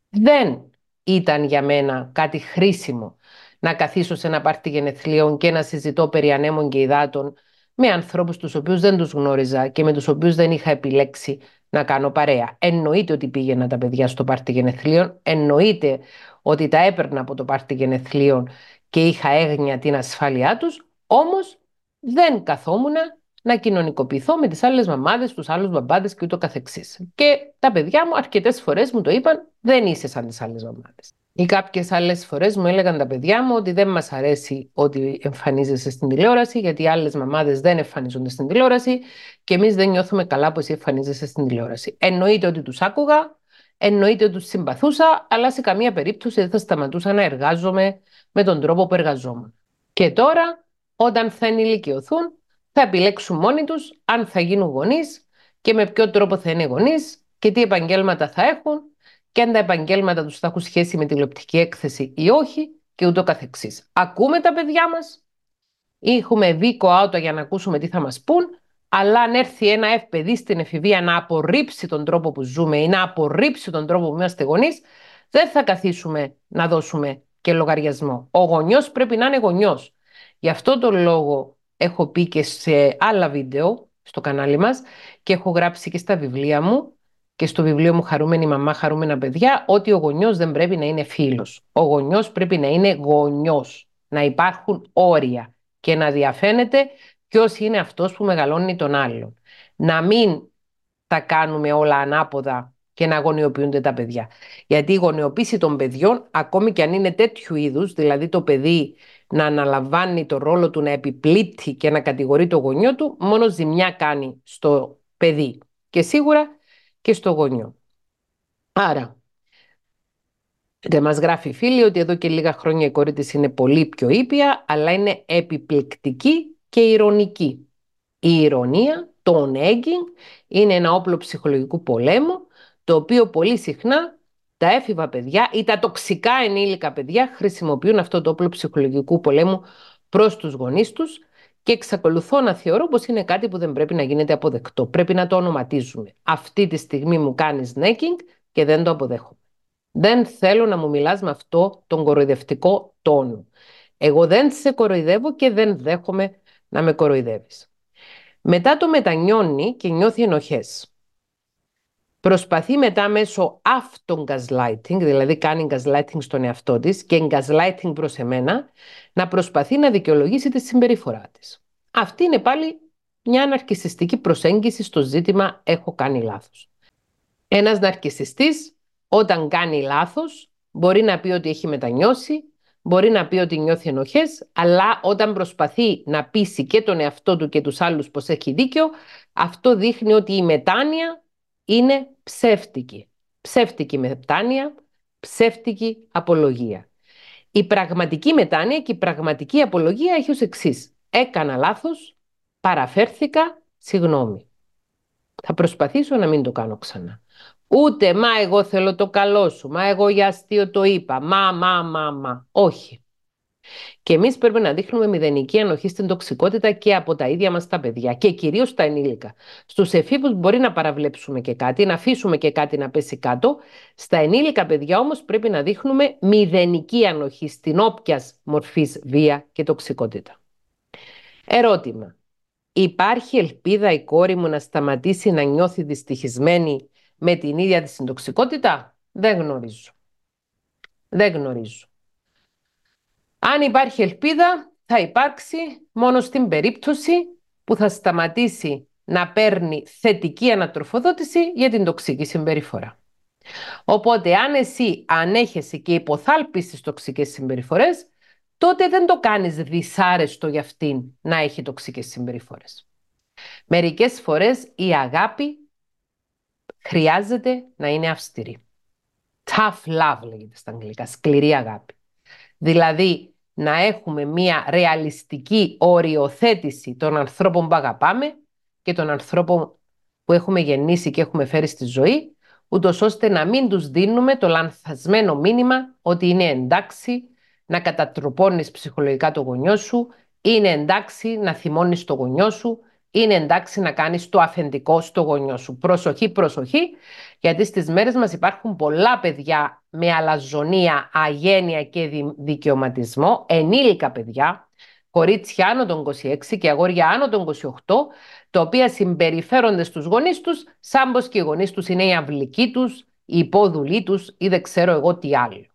Δεν ήταν για μένα κάτι χρήσιμο να καθίσω σε ένα πάρτι γενεθλίων και να συζητώ περί ανέμων και υδάτων με ανθρώπους τους οποίους δεν τους γνώριζα και με τους οποίους δεν είχα επιλέξει να κάνω παρέα. Εννοείται ότι πήγαινα τα παιδιά στο πάρτι γενεθλίων, εννοείται ότι τα έπαιρνα από το πάρτι γενεθλίων και είχα έγνοια την ασφάλειά τους, όμως δεν καθόμουν να κοινωνικοποιηθώ με τις άλλες μαμάδες, τους άλλους μπαμπάδες και ούτω καθεξής. Και τα παιδιά μου αρκετές φορές μου το είπαν, δεν είσαι σαν τις άλλες μαμάδες. Ή κάποιες άλλες φορές μου έλεγαν τα παιδιά μου ότι δεν μας αρέσει ότι εμφανίζεσαι στην τηλεόραση, γιατί οι άλλες μαμάδες δεν εμφανίζονται στην τηλεόραση και εμείς δεν νιώθουμε καλά που εσύ εμφανίζεσαι στην τηλεόραση. Εννοείται ότι τους άκουγα, εννοείται ότι τους συμπαθούσα, αλλά σε καμία περίπτωση δεν θα σταματούσα να εργάζομαι με τον τρόπο που εργαζόμουν. Και τώρα, όταν θα ενηλικιωθούν, θα επιλέξουν μόνοι τους αν θα γίνουν γονείς και με ποιο τρόπο θα είναι γονείς και τι επαγγέλματα θα έχουν και αν τα επαγγέλματα τους θα έχουν σχέση με τηλεοπτική έκθεση ή όχι και ούτω καθεξής. Ακούμε τα παιδιά μας, έχουμε βίκο άουτο για να ακούσουμε τι θα μας πούν, αλλά αν έρθει ένα ευπαιδί στην εφηβεία να απορρίψει τον τρόπο που ζούμε ή να απορρίψει τον τρόπο που είμαστε γονείς, δεν θα καθίσουμε να δώσουμε και λογαριασμό. Ο γονιός πρέπει να είναι γονιός. Γι' αυτό τον λόγο έχω πει και σε άλλα βίντεο στο κανάλι μας και έχω γράψει και στα βιβλία μου και στο βιβλίο μου Χαρούμενη μαμά, χαρούμενα παιδιά, ότι ο γονιός δεν πρέπει να είναι φίλος. Ο γονιός πρέπει να είναι γονιός, να υπάρχουν όρια και να διαφαίνεται ποιος είναι αυτός που μεγαλώνει τον άλλον. Να μην τα κάνουμε όλα ανάποδα και να γονιοποιούνται τα παιδιά. Γιατί η γονιοποίηση των παιδιών, ακόμη και αν είναι τέτοιου είδους, δηλαδή το παιδί να αναλαμβάνει το ρόλο του να επιπλήττει και να κατηγορεί το γονιό του, μόνο ζημιά κάνει στο παιδί. Και σίγουρα και στο γονιό. Άρα, δεν μας γράφει η φίλη ότι εδώ και λίγα χρόνια η κόρη της είναι πολύ πιο ήπια, αλλά είναι επιπληκτική και ηρωνική. Η ηρωνία, το nagging, είναι ένα όπλο ψυχολογικού πολέμου, το οποίο πολύ συχνά τα έφηβα παιδιά ή τα τοξικά ενήλικα παιδιά χρησιμοποιούν αυτό το όπλο ψυχολογικού πολέμου προς τους γονείς τους και εξακολουθώ να θεωρώ πως είναι κάτι που δεν πρέπει να γίνεται αποδεκτό. Πρέπει να το ονοματίζουμε. Αυτή τη στιγμή μου κάνεις necking και δεν το αποδέχομαι. Δεν θέλω να μου μιλάς με αυτό τον κοροϊδευτικό τόνο. Εγώ δεν σε κοροϊδεύω και δεν δέχομαι να με κοροϊδεύεις. Μετά το μετανιώνει και νιώθει ενοχές. Προσπαθεί μετά μέσω αυτών gaslighting, δηλαδή κάνει gaslighting στον εαυτό της και gaslighting προς εμένα, να προσπαθεί να δικαιολογήσει τη συμπεριφορά της. Αυτή είναι πάλι μια αναρκισιστική προσέγγιση στο ζήτημα έχω κάνει λάθος. Ένας ναρκισιστής όταν κάνει λάθος μπορεί να πει ότι έχει μετανιώσει, μπορεί να πει ότι νιώθει ενοχές, αλλά όταν προσπαθεί να πείσει και τον εαυτό του και τους άλλους πως έχει δίκιο, αυτό δείχνει ότι η μετάνοια είναι ψεύτικη. Ψεύτικη μετάνοια, ψεύτικη απολογία. Η πραγματική μετάνοια και η πραγματική απολογία έχει ως εξής. Έκανα λάθος, παραφέρθηκα, συγγνώμη. Θα προσπαθήσω να μην το κάνω ξανά. Ούτε μα εγώ θέλω το καλό σου, μα εγώ για αστείο το είπα, μα, μα, μα, μα. Όχι. Και εμείς πρέπει να δείχνουμε μηδενική ανοχή στην τοξικότητα και από τα ίδια μας τα παιδιά και κυρίως τα ενήλικα. Στους εφήβους μπορεί να παραβλέψουμε και κάτι, να αφήσουμε και κάτι να πέσει κάτω. Στα ενήλικα παιδιά όμως πρέπει να δείχνουμε μηδενική ανοχή στην όποια μορφής βία και τοξικότητα. Ερώτημα. Υπάρχει ελπίδα η κόρη μου να σταματήσει να νιώθει δυστυχισμένη με την ίδια της συντοξικότητα; Δεν γνωρίζω. Δεν γνωρίζω. Αν υπάρχει ελπίδα, θα υπάρξει μόνο στην περίπτωση που θα σταματήσει να παίρνει θετική ανατροφοδότηση για την τοξική συμπεριφορά. Οπότε αν εσύ ανέχεσαι και υποθάλπεις τις τοξικές συμπεριφορές, τότε δεν το κάνεις δυσάρεστο για αυτήν να έχει τοξικές συμπεριφορές. Μερικές φορές η αγάπη χρειάζεται να είναι αυστηρή. Tough love λέγεται στα αγγλικά, σκληρή αγάπη. Δηλαδή να έχουμε μια ρεαλιστική οριοθέτηση των ανθρώπων που αγαπάμε και των ανθρώπων που έχουμε γεννήσει και έχουμε φέρει στη ζωή, ούτως ώστε να μην τους δίνουμε το λανθασμένο μήνυμα ότι είναι εντάξει να κατατροπώνεις ψυχολογικά το γονιό σου, είναι εντάξει να θυμώνεις το γονιό σου, είναι εντάξει να κάνεις το αφεντικό στο γονιό σου. Προσοχή, προσοχή, γιατί στις μέρες μας υπάρχουν πολλά παιδιά με αλαζονία, αγένεια και δικαιωματισμό, ενήλικα παιδιά, κορίτσια άνω των 26 και αγόρια άνω των 28, τα οποία συμπεριφέρονται στους γονείς τους σαν πως και οι γονείς τους είναι οι αυλικοί τους, οι υπόδουλοι τους ή δεν ξέρω εγώ τι άλλο.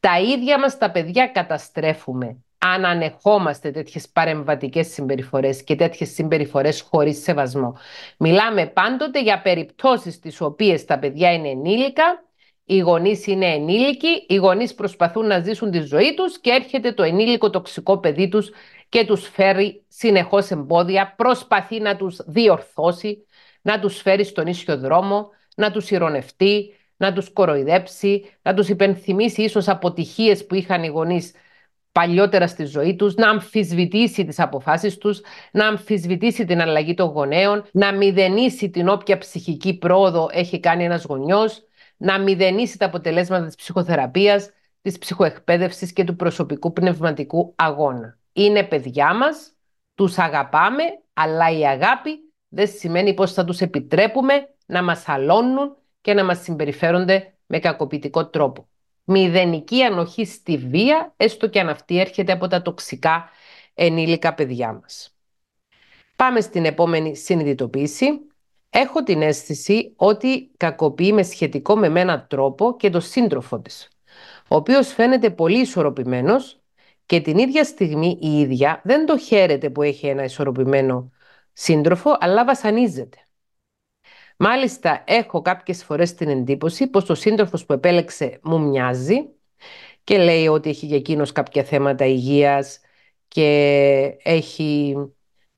Τα ίδια μας τα παιδιά καταστρέφουμε αν ανεχόμαστε τέτοιες παρεμβατικές συμπεριφορές και τέτοιες συμπεριφορές χωρίς σεβασμό. Μιλάμε πάντοτε για περιπτώσεις τις οποίες τα παιδιά είναι ενήλικα, οι γονείς είναι ενήλικοι, οι γονείς προσπαθούν να ζήσουν τη ζωή τους και έρχεται το ενήλικο τοξικό παιδί τους και τους φέρει συνεχώς εμπόδια, προσπαθεί να τους διορθώσει, να τους φέρει στον ίσιο δρόμο, να τους ηρωνευτεί, να τους κοροϊδέψει, να τους υπενθυμίσει ίσως αποτυχίες που είχαν οι γονείς παλιότερα στη ζωή τους, να αμφισβητήσει τις αποφάσεις τους, να αμφισβητήσει την αλλαγή των γονέων, να μηδενίσει την όποια ψυχική πρόοδο έχει κάνει ένας γονιός, να μηδενίσει τα αποτελέσματα της ψυχοθεραπείας, της ψυχοεκπαίδευσης και του προσωπικού πνευματικού αγώνα. Είναι παιδιά μας, τους αγαπάμε, αλλά η αγάπη δεν σημαίνει πως θα τους επιτρέπουμε να μας αλώνουν και να μας συμπεριφέρονται με κακοποιητικό τρόπο μηδενική ανοχή στη βία, έστω και αν αυτή έρχεται από τα τοξικά ενήλικα παιδιά μας. Πάμε στην επόμενη συνειδητοποίηση. Έχω την αίσθηση ότι κακοποιεί με σχετικό με έναν τρόπο και το σύντροφο της, ο οποίος φαίνεται πολύ ισορροπημένος και την ίδια στιγμή η ίδια δεν το χαίρεται που έχει ένα ισορροπημένο σύντροφο, αλλά βασανίζεται. Μάλιστα, έχω κάποιες φορές την εντύπωση πως ο σύντροφος που επέλεξε μου μοιάζει και λέει ότι έχει για εκείνος κάποια θέματα υγείας και έχει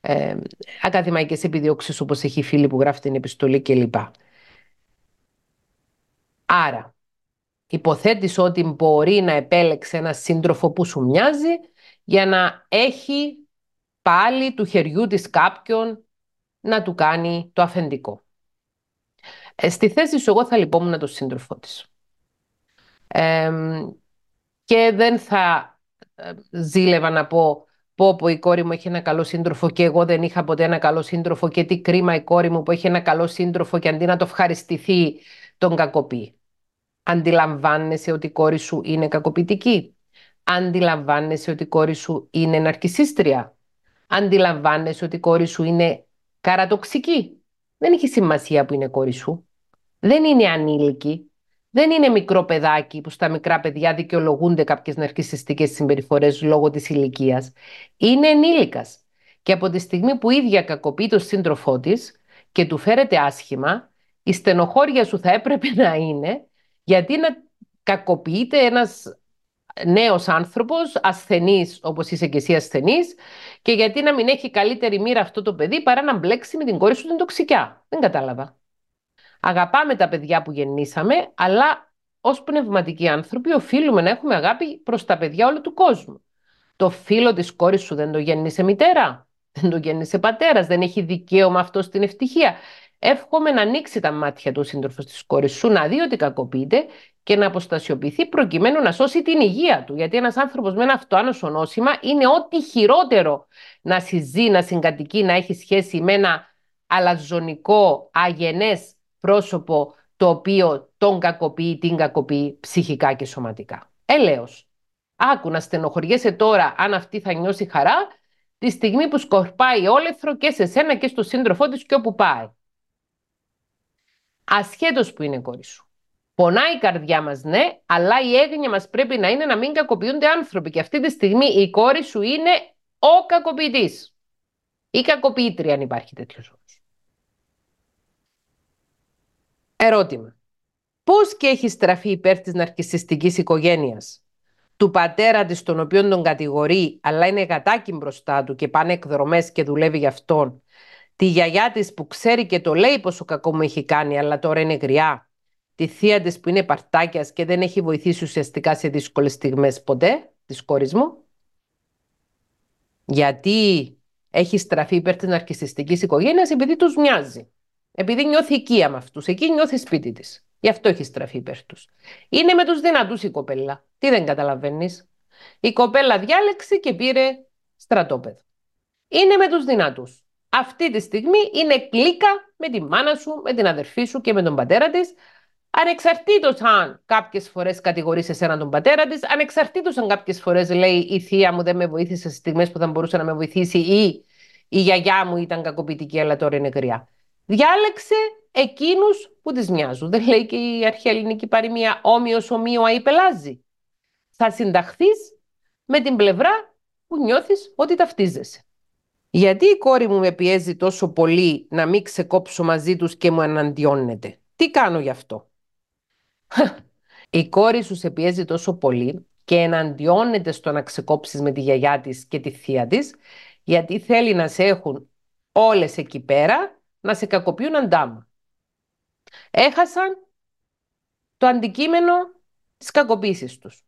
ε, ακαδημαϊκές επιδίωξεις όπως έχει φίλη που γράφει την επιστολή κλπ. Άρα, υποθέτεις ότι μπορεί να επέλεξε ένα σύντροφο που σου μοιάζει για να έχει πάλι του χεριού της κάποιον να του κάνει το αφεντικό. Ε, στη θέση σου, εγώ θα λυπόμουν τον σύντροφό της. και δεν θα ε, ζήλευα να πω πω πω η κόρη μου έχει ένα καλό σύντροφο και εγώ δεν είχα ποτέ ένα καλό σύντροφο και τι κρίμα η κόρη μου που έχει ένα καλό σύντροφο και αντί να το ευχαριστηθεί τον κακοποιεί. Αντιλαμβάνεσαι ότι η κόρη σου είναι κακοποιητική; Αντιλαμβάνεσαι ότι η κόρη σου είναι ναρκισίστρια; Αντιλαμβάνεσαι ότι η κόρη σου είναι καρατοξική; Δεν έχει σημασία που είναι κόρη σου δεν είναι ανήλικοι, δεν είναι μικρό παιδάκι που στα μικρά παιδιά δικαιολογούνται κάποιες ναρκιστικές συμπεριφορές λόγω της ηλικίας. Είναι ενήλικας. Και από τη στιγμή που η ίδια κακοποιεί τον σύντροφό της και του φέρεται άσχημα, η στενοχώρια σου θα έπρεπε να είναι γιατί να κακοποιείται ένας νέος άνθρωπος, ασθενής όπως είσαι και εσύ ασθενής και γιατί να μην έχει καλύτερη μοίρα αυτό το παιδί παρά να μπλέξει με την κόρη σου την τοξικιά. Δεν κατάλαβα. Αγαπάμε τα παιδιά που γεννήσαμε, αλλά ως πνευματικοί άνθρωποι οφείλουμε να έχουμε αγάπη προς τα παιδιά όλου του κόσμου. Το φίλο της κόρης σου δεν το γέννησε μητέρα, δεν το γέννησε πατέρας, δεν έχει δικαίωμα αυτό στην ευτυχία. Εύχομαι να ανοίξει τα μάτια του σύντροφος της κόρης σου, να δει ότι κακοποιείται και να αποστασιοποιηθεί προκειμένου να σώσει την υγεία του. Γιατί ένας άνθρωπος με ένα αυτοάνωσο νόσημα είναι ό,τι χειρότερο να συζεί, να συγκατοικεί, να έχει σχέση με ένα αλαζονικό, αγενές πρόσωπο το οποίο τον κακοποιεί, την κακοποιεί ψυχικά και σωματικά. Έλεος. Άκου να στενοχωριέσαι τώρα αν αυτή θα νιώσει χαρά τη στιγμή που σκορπάει όλεθρο και σε σένα και στο σύντροφό της και όπου πάει. Ασχέτως που είναι κόρη σου. Πονάει η καρδιά μας, ναι, αλλά η έγνοια μας πρέπει να είναι να μην κακοποιούνται άνθρωποι. Και αυτή τη στιγμή η κόρη σου είναι ο κακοποιητής. Ή κακοποιήτρια αν υπάρχει τέτοιος Ερώτημα. Πώς και έχει στραφεί υπέρ της ναρκισιστικής οικογένειας; Του πατέρα της τον οποίον τον κατηγορεί αλλά είναι γατάκι μπροστά του και πάνε εκδρομές και δουλεύει για αυτόν. Τη γιαγιά της που ξέρει και το λέει πόσο κακό μου έχει κάνει αλλά τώρα είναι γριά. Τη θεία της που είναι παρτάκιας και δεν έχει βοηθήσει ουσιαστικά σε δύσκολες στιγμές ποτέ της κόρης μου. Γιατί έχει στραφεί υπέρ της ναρκισιστικής οικογένειας επειδή τους μοιάζει. Επειδή νιώθει οικία με αυτούς. Εκεί νιώθεις σπίτι της. Γι' αυτό έχεις στραφεί υπέρ τους. Είναι με τους δυνατούς η κοπέλα. Τι δεν καταλαβαίνεις; Η κοπέλα διάλεξε και πήρε στρατόπεδο. Είναι με τους δυνατούς. Αυτή τη στιγμή είναι κλίκα με τη μάνα σου, με την αδερφή σου και με τον πατέρα της. Ανεξαρτήτως αν κάποιες φορές κατηγορεί εσένα τον πατέρα της, ανεξαρτήτως αν κάποιες φορές λέει η θεία μου δεν με βοήθησε στις στιγμές που θα μπορούσε να με βοηθήσει ή η γιαγιά μου ήταν κακοποιητική αλλά τώρα είναι γριά. Διάλεξε εκείνους που τις μοιάζουν. Δεν λέει και η αρχαία ελληνική παροιμία όμοιος ομοίο πελάζει. Θα συνταχθείς με την πλευρά που νιώθεις ότι ταυτίζεσαι. Γιατί η κόρη μου με πιέζει τόσο πολύ να μην ξεκόψω μαζί τους και μου αναντιώνεται; Τι κάνω γι' αυτό; η κόρη σου σε πιέζει τόσο πολύ και εναντιώνεται στο να ξεκόψεις με τη γιαγιά της και τη θεία της, γιατί θέλει να σε έχουν όλες εκεί πέρα να σε κακοποιούν αντάμα. Έχασαν το αντικείμενο της κακοποίησης τους.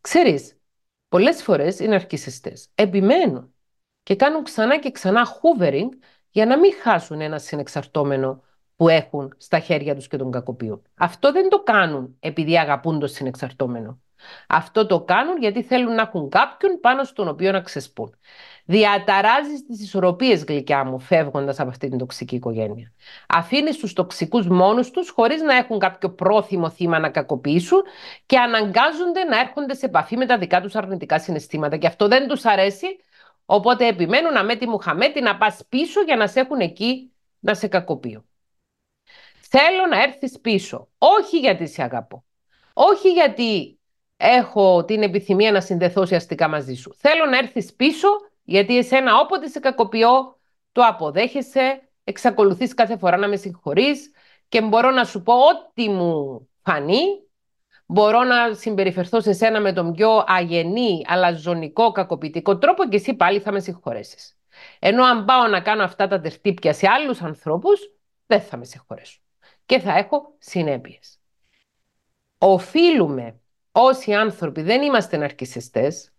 Ξέρεις, πολλές φορές είναι αρχισιστές. Επιμένουν και κάνουν ξανά και ξανά hoovering για να μην χάσουν ένα συνεξαρτώμενο που έχουν στα χέρια τους και τον κακοποιούν. Αυτό δεν το κάνουν επειδή αγαπούν το συνεξαρτώμενο. Αυτό το κάνουν γιατί θέλουν να έχουν κάποιον πάνω στον οποίο να ξεσπούν. Διαταράζεις τις ισορροπίες, γλυκιά μου, φεύγοντας από αυτή την τοξική οικογένεια. Αφήνεις τους τοξικούς μόνους τους, χωρίς να έχουν κάποιο πρόθυμο θύμα να κακοποιήσουν και αναγκάζονται να έρχονται σε επαφή με τα δικά τους αρνητικά συναισθήματα. Και αυτό δεν τους αρέσει, οπότε επιμένουν αμέτη μου χαμέτη να πας πίσω για να σε έχουν εκεί να σε κακοποιούν. Θέλω να έρθεις πίσω. Όχι γιατί σε αγαπώ. Όχι γιατί έχω την επιθυμία να συνδεθώ ουσιαστικά μαζί σου. Θέλω να έρθεις πίσω γιατί εσένα όποτε σε κακοποιώ το αποδέχεσαι, εξακολουθείς κάθε φορά να με συγχωρείς και μπορώ να σου πω ό,τι μου φανεί, μπορώ να συμπεριφερθώ σε σένα με τον πιο αγενή, αλλά ζωνικό, κακοποιητικό τρόπο και εσύ πάλι θα με συγχωρέσεις. Ενώ αν πάω να κάνω αυτά τα τερτύπια σε άλλους ανθρώπους, δεν θα με συγχωρέσω. Και θα έχω συνέπειες. Οφείλουμε όσοι άνθρωποι δεν είμαστε ναρκισιστές,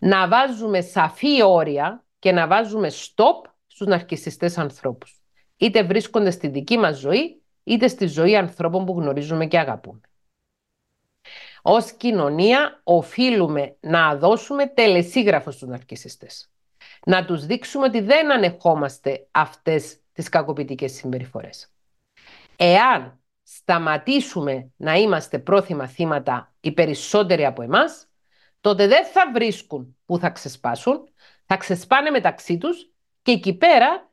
να βάζουμε σαφή όρια και να βάζουμε stop στους ναρκισιστές ανθρώπους. Είτε βρίσκονται στη δική μας ζωή, είτε στη ζωή ανθρώπων που γνωρίζουμε και αγαπούμε. Ως κοινωνία οφείλουμε να δώσουμε τελεσίγραφο στους ναρκισιστές. Να τους δείξουμε ότι δεν ανεχόμαστε αυτές τις κακοποιητικές συμπεριφορές. Εάν σταματήσουμε να είμαστε πρόθυμα θύματα οι περισσότεροι από εμάς, τότε δεν θα βρίσκουν που θα ξεσπάσουν, θα ξεσπάνε μεταξύ τους και εκεί πέρα,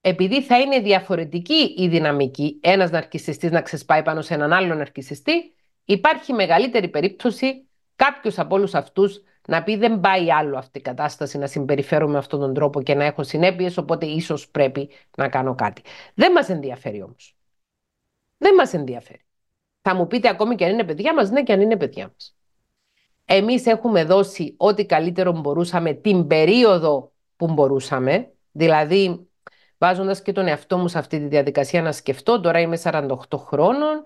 επειδή θα είναι διαφορετική η δυναμική ένας ναρκισιστής να ξεσπάει πάνω σε έναν άλλο ναρκισιστή, υπάρχει μεγαλύτερη περίπτωση κάποιος από όλους αυτούς να πει δεν πάει άλλο αυτή η κατάσταση να συμπεριφέρω με αυτόν τον τρόπο και να έχω συνέπειες, οπότε ίσως πρέπει να κάνω κάτι. Δεν μας ενδιαφέρει όμως. Δεν μας ενδιαφέρει. Θα μου πείτε ακόμη και αν είναι παιδιά μας, ναι και αν είναι παιδιά μας. Εμείς έχουμε δώσει ό,τι καλύτερο μπορούσαμε την περίοδο που μπορούσαμε, δηλαδή βάζοντας και τον εαυτό μου σε αυτή τη διαδικασία να σκεφτώ, τώρα είμαι 48 χρόνων,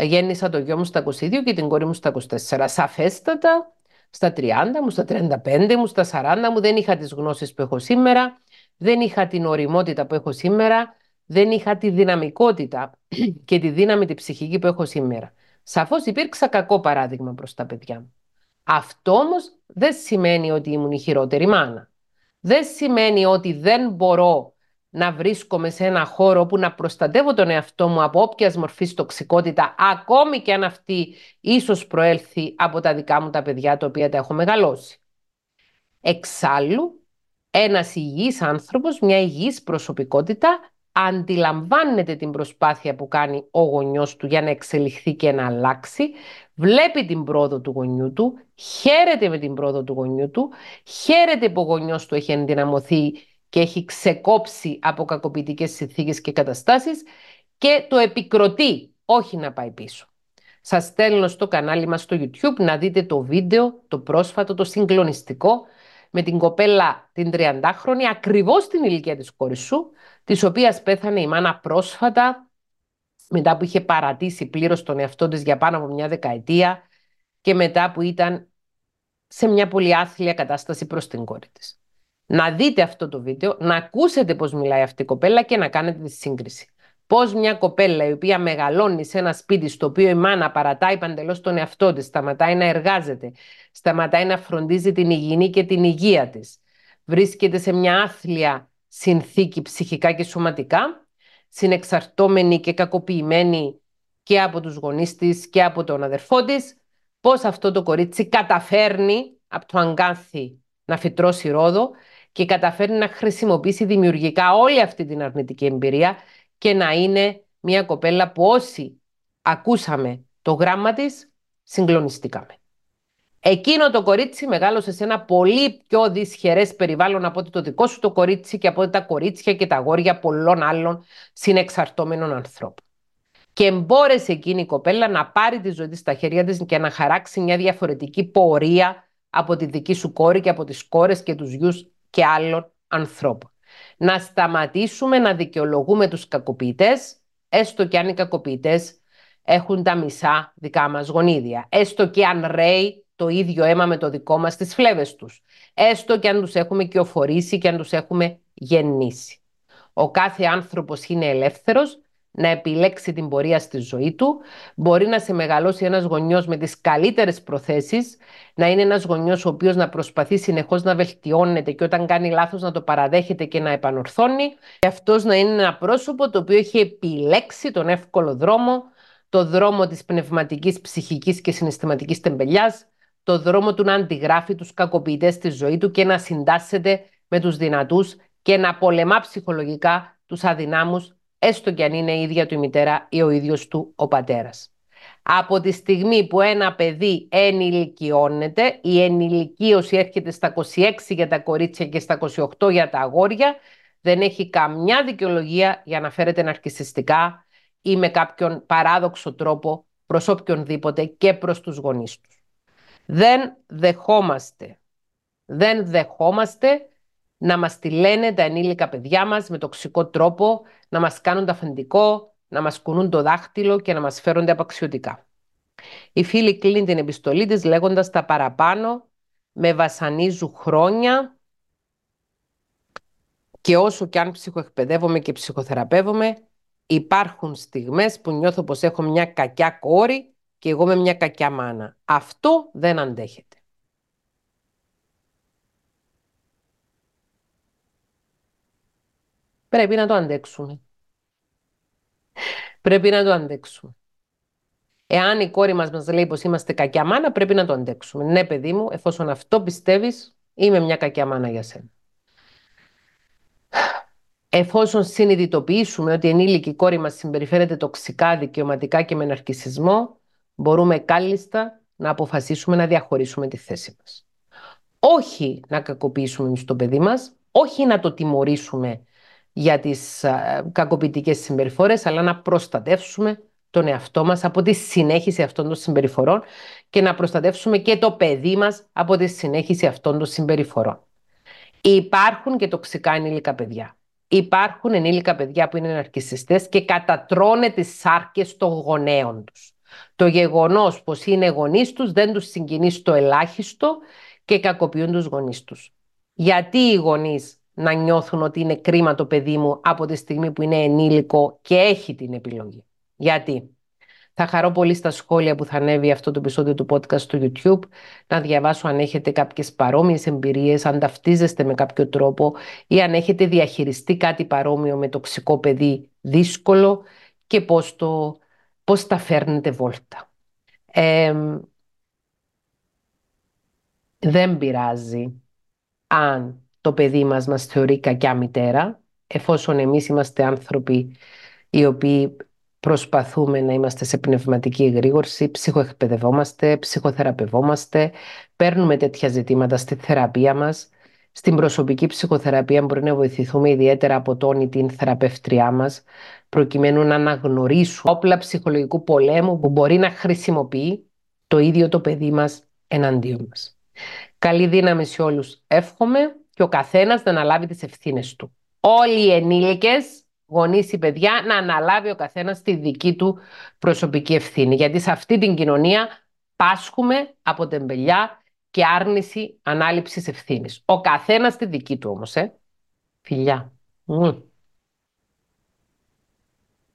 γέννησα το γιο μου στα 22 και την κόρη μου στα 24. Σαφέστατα, στα 30 μου, στα 35 μου, στα 40 μου δεν είχα τις γνώσεις που έχω σήμερα, δεν είχα την οριμότητα που έχω σήμερα, δεν είχα τη δυναμικότητα και τη δύναμη τη ψυχική που έχω σήμερα. Σαφώς υπήρξα κακό παράδειγμα προς τα παιδιά μου. Αυτό όμως δεν σημαίνει ότι ήμουν η χειρότερη μάνα. Δεν σημαίνει ότι δεν μπορώ να βρίσκομαι σε ένα χώρο που να προστατεύω τον εαυτό μου από όποιας μορφής τοξικότητα, ακόμη και αν αυτή ίσως προέλθει από τα δικά μου τα παιδιά τα οποία τα έχω μεγαλώσει. Εξάλλου, ένας υγιής άνθρωπος, μια υγιής προσωπικότητα αντιλαμβάνεται την προσπάθεια που κάνει ο γονιός του για να εξελιχθεί και να αλλάξει, βλέπει την πρόοδο του γονιού του, χαίρεται με την πρόοδο του γονιού του, χαίρεται που ο γονιός του έχει ενδυναμωθεί και έχει ξεκόψει από κακοποιητικές συνθήκες και καταστάσεις και το επικροτεί, όχι να πάει πίσω. Σας στέλνω στο κανάλι μας στο YouTube να δείτε το βίντεο, το πρόσφατο, το συγκλονιστικό, με την κοπέλα την 30χρονη, ακριβώς την ηλικία της κόρης σου, της οποίας πέθανε η μάνα πρόσφατα, μετά που είχε παρατήσει πλήρως τον εαυτό της για πάνω από μια δεκαετία και μετά που ήταν σε μια πολύ άθλια κατάσταση προς την κόρη της. Να δείτε αυτό το βίντεο, να ακούσετε πώς μιλάει αυτή η κοπέλα και να κάνετε τη σύγκριση. Πώς μια κοπέλα η οποία μεγαλώνει σε ένα σπίτι στο οποίο η μάνα παρατάει παντελώς τον εαυτό της, σταματάει να εργάζεται, σταματάει να φροντίζει την υγιεινή και την υγεία της, βρίσκεται σε μια άθλια συνθήκη ψυχικά και σωματικά, συνεξαρτώμενη και κακοποιημένη και από τους γονείς της και από τον αδερφό της πώς αυτό το κορίτσι καταφέρνει από το αγκάθι να φυτρώσει ρόδο και καταφέρνει να χρησιμοποιήσει δημιουργικά όλη αυτή την αρνητική εμπειρία και να είναι μια κοπέλα που όσοι ακούσαμε το γράμμα της συγκλονιστήκαμε. Εκείνο το κορίτσι μεγάλωσε σε ένα πολύ πιο δυσχερές περιβάλλον από ότι το δικό σου το κορίτσι και από ότι τα κορίτσια και τα αγόρια πολλών άλλων συνεξαρτώμενων ανθρώπων. Και μπόρεσε εκείνη η κοπέλα να πάρει τη ζωή της στα χέρια της και να χαράξει μια διαφορετική πορεία από τη δική σου κόρη και από τις κόρες και τους γιους και άλλων ανθρώπων. Να σταματήσουμε να δικαιολογούμε τους κακοποιητές, έστω και αν οι κακοποιητές έχουν τα μισά δικά μας γονίδια. Έστω και αν ρέει το ίδιο αίμα με το δικό μας στις φλέβες τους. Έστω και αν τους έχουμε κυοφορήσει και αν τους έχουμε γεννήσει. Ο κάθε άνθρωπος είναι ελεύθερος να επιλέξει την πορεία στη ζωή του. Μπορεί να σε μεγαλώσει ένας γονιός με τις καλύτερες προθέσεις, να είναι ένας γονιός ο οποίος να προσπαθεί συνεχώς να βελτιώνεται και όταν κάνει λάθος να το παραδέχεται και να επανορθώνει. Και αυτός να είναι ένα πρόσωπο το οποίο έχει επιλέξει τον εύκολο δρόμο, το δρόμο της πνευματικής, ψυχικής και συναισθηματικής τεμπελιάς, το δρόμο του να αντιγράφει τους κακοποιητές στη ζωή του και να συντάσσεται με τους δυνατούς και να πολεμά ψυχολογικά τους αδυνάμους έστω και αν είναι η ίδια του η μητέρα ή ο ίδιος του ο πατέρας. Από τη στιγμή που ένα παιδί ενηλικιώνεται, η ενηλικίωση έρχεται στα 26 για τα κορίτσια και στα 28 για τα αγόρια, δεν έχει καμιά δικαιολογία για να φέρεται ναρκισιστικά ή με κάποιον παράδοξο τρόπο προς οποιονδήποτε και προς τους γονείς τους. Δεν δεχόμαστε, δεν δεχόμαστε να μας τη λένε τα ενήλικα παιδιά μας με τοξικό τρόπο, να μας κάνουν τα αφεντικό, να μας κουνούν το δάχτυλο και να μας φέρονται απαξιωτικά. Η φίλη κλείνει την επιστολή της λέγοντας τα παραπάνω με βασανίζουν χρόνια και όσο και αν ψυχοεκπαιδεύομαι και ψυχοθεραπεύομαι υπάρχουν στιγμές που νιώθω πως έχω μια κακιά κόρη και εγώ με μια κακιά μάνα. Αυτό δεν αντέχεται. Πρέπει να το αντέξουμε. Πρέπει να το αντέξουμε. Εάν η κόρη μας μας λέει πως είμαστε κακιά μάνα, πρέπει να το αντέξουμε. Ναι, παιδί μου, εφόσον αυτό πιστεύεις, είμαι μια κακιά μάνα για σένα. Εφόσον συνειδητοποιήσουμε ότι η ενήλικη κόρη μας συμπεριφέρεται τοξικά, δικαιωματικά και με ναρκισισμό, μπορούμε κάλλιστα να αποφασίσουμε να διαχωρίσουμε τη θέση μας. Όχι να κακοποιήσουμε εμείς το παιδί μας, όχι να το τιμωρήσουμε για τις κακοποιητικές συμπεριφορές, αλλά να προστατεύσουμε τον εαυτό μας από τη συνέχιση αυτών των συμπεριφορών και να προστατεύσουμε και το παιδί μας από τη συνέχιση αυτών των συμπεριφορών. Υπάρχουν και τοξικά ενήλικα παιδιά. Υπάρχουν ενήλικα παιδιά που είναι ναρκισιστές και κατατρώνε τις σάρκες των γονέων τους. Το γεγονός πως είναι γονείς τους δεν τους συγκινεί στο ελάχιστο και κακοποιούν τους γονείς τους. Γιατί οι γονείς να νιώθουν ότι είναι κρίμα το παιδί μου από τη στιγμή που είναι ενήλικο και έχει την επιλογή. Γιατί; Θα χαρώ πολύ στα σχόλια που θα ανέβει αυτό το επεισόδιο του podcast στο YouTube να διαβάσω αν έχετε κάποιες παρόμοιες εμπειρίες, αν ταυτίζεστε με κάποιο τρόπο ή αν έχετε διαχειριστεί κάτι παρόμοιο με τοξικό παιδί δύσκολο και πώς, το, πώς τα φέρνετε βόλτα. δεν πειράζει αν το παιδί μας μας θεωρεί κακιά μητέρα, εφόσον εμείς είμαστε άνθρωποι οι οποίοι προσπαθούμε να είμαστε σε πνευματική εγρήγορση, ψυχοεκπαιδευόμαστε, ψυχοθεραπευόμαστε, παίρνουμε τέτοια ζητήματα στη θεραπεία μας. Στην προσωπική ψυχοθεραπεία μπορεί να βοηθηθούμε ιδιαίτερα από τον ή την θεραπεύτριά μας, προκειμένου να αναγνωρίσουμε όπλα ψυχολογικού πολέμου που μπορεί να χρησιμοποιεί το ίδιο το παιδί μας εναντίον μας. Καλή δύναμη σε όλους εύχομαι και ο καθένας να αναλάβει τις ευθύνες του. Όλοι οι ενήλικες, γονείς ή παιδιά, να αναλάβει ο καθένας τη δική του προσωπική ευθύνη. Γιατί σε αυτή την κοινωνία πάσχουμε από τεμπελιά και άρνηση ανάληψης ευθύνης. Ο καθένας τη δική του όμως, ε. Φιλιά.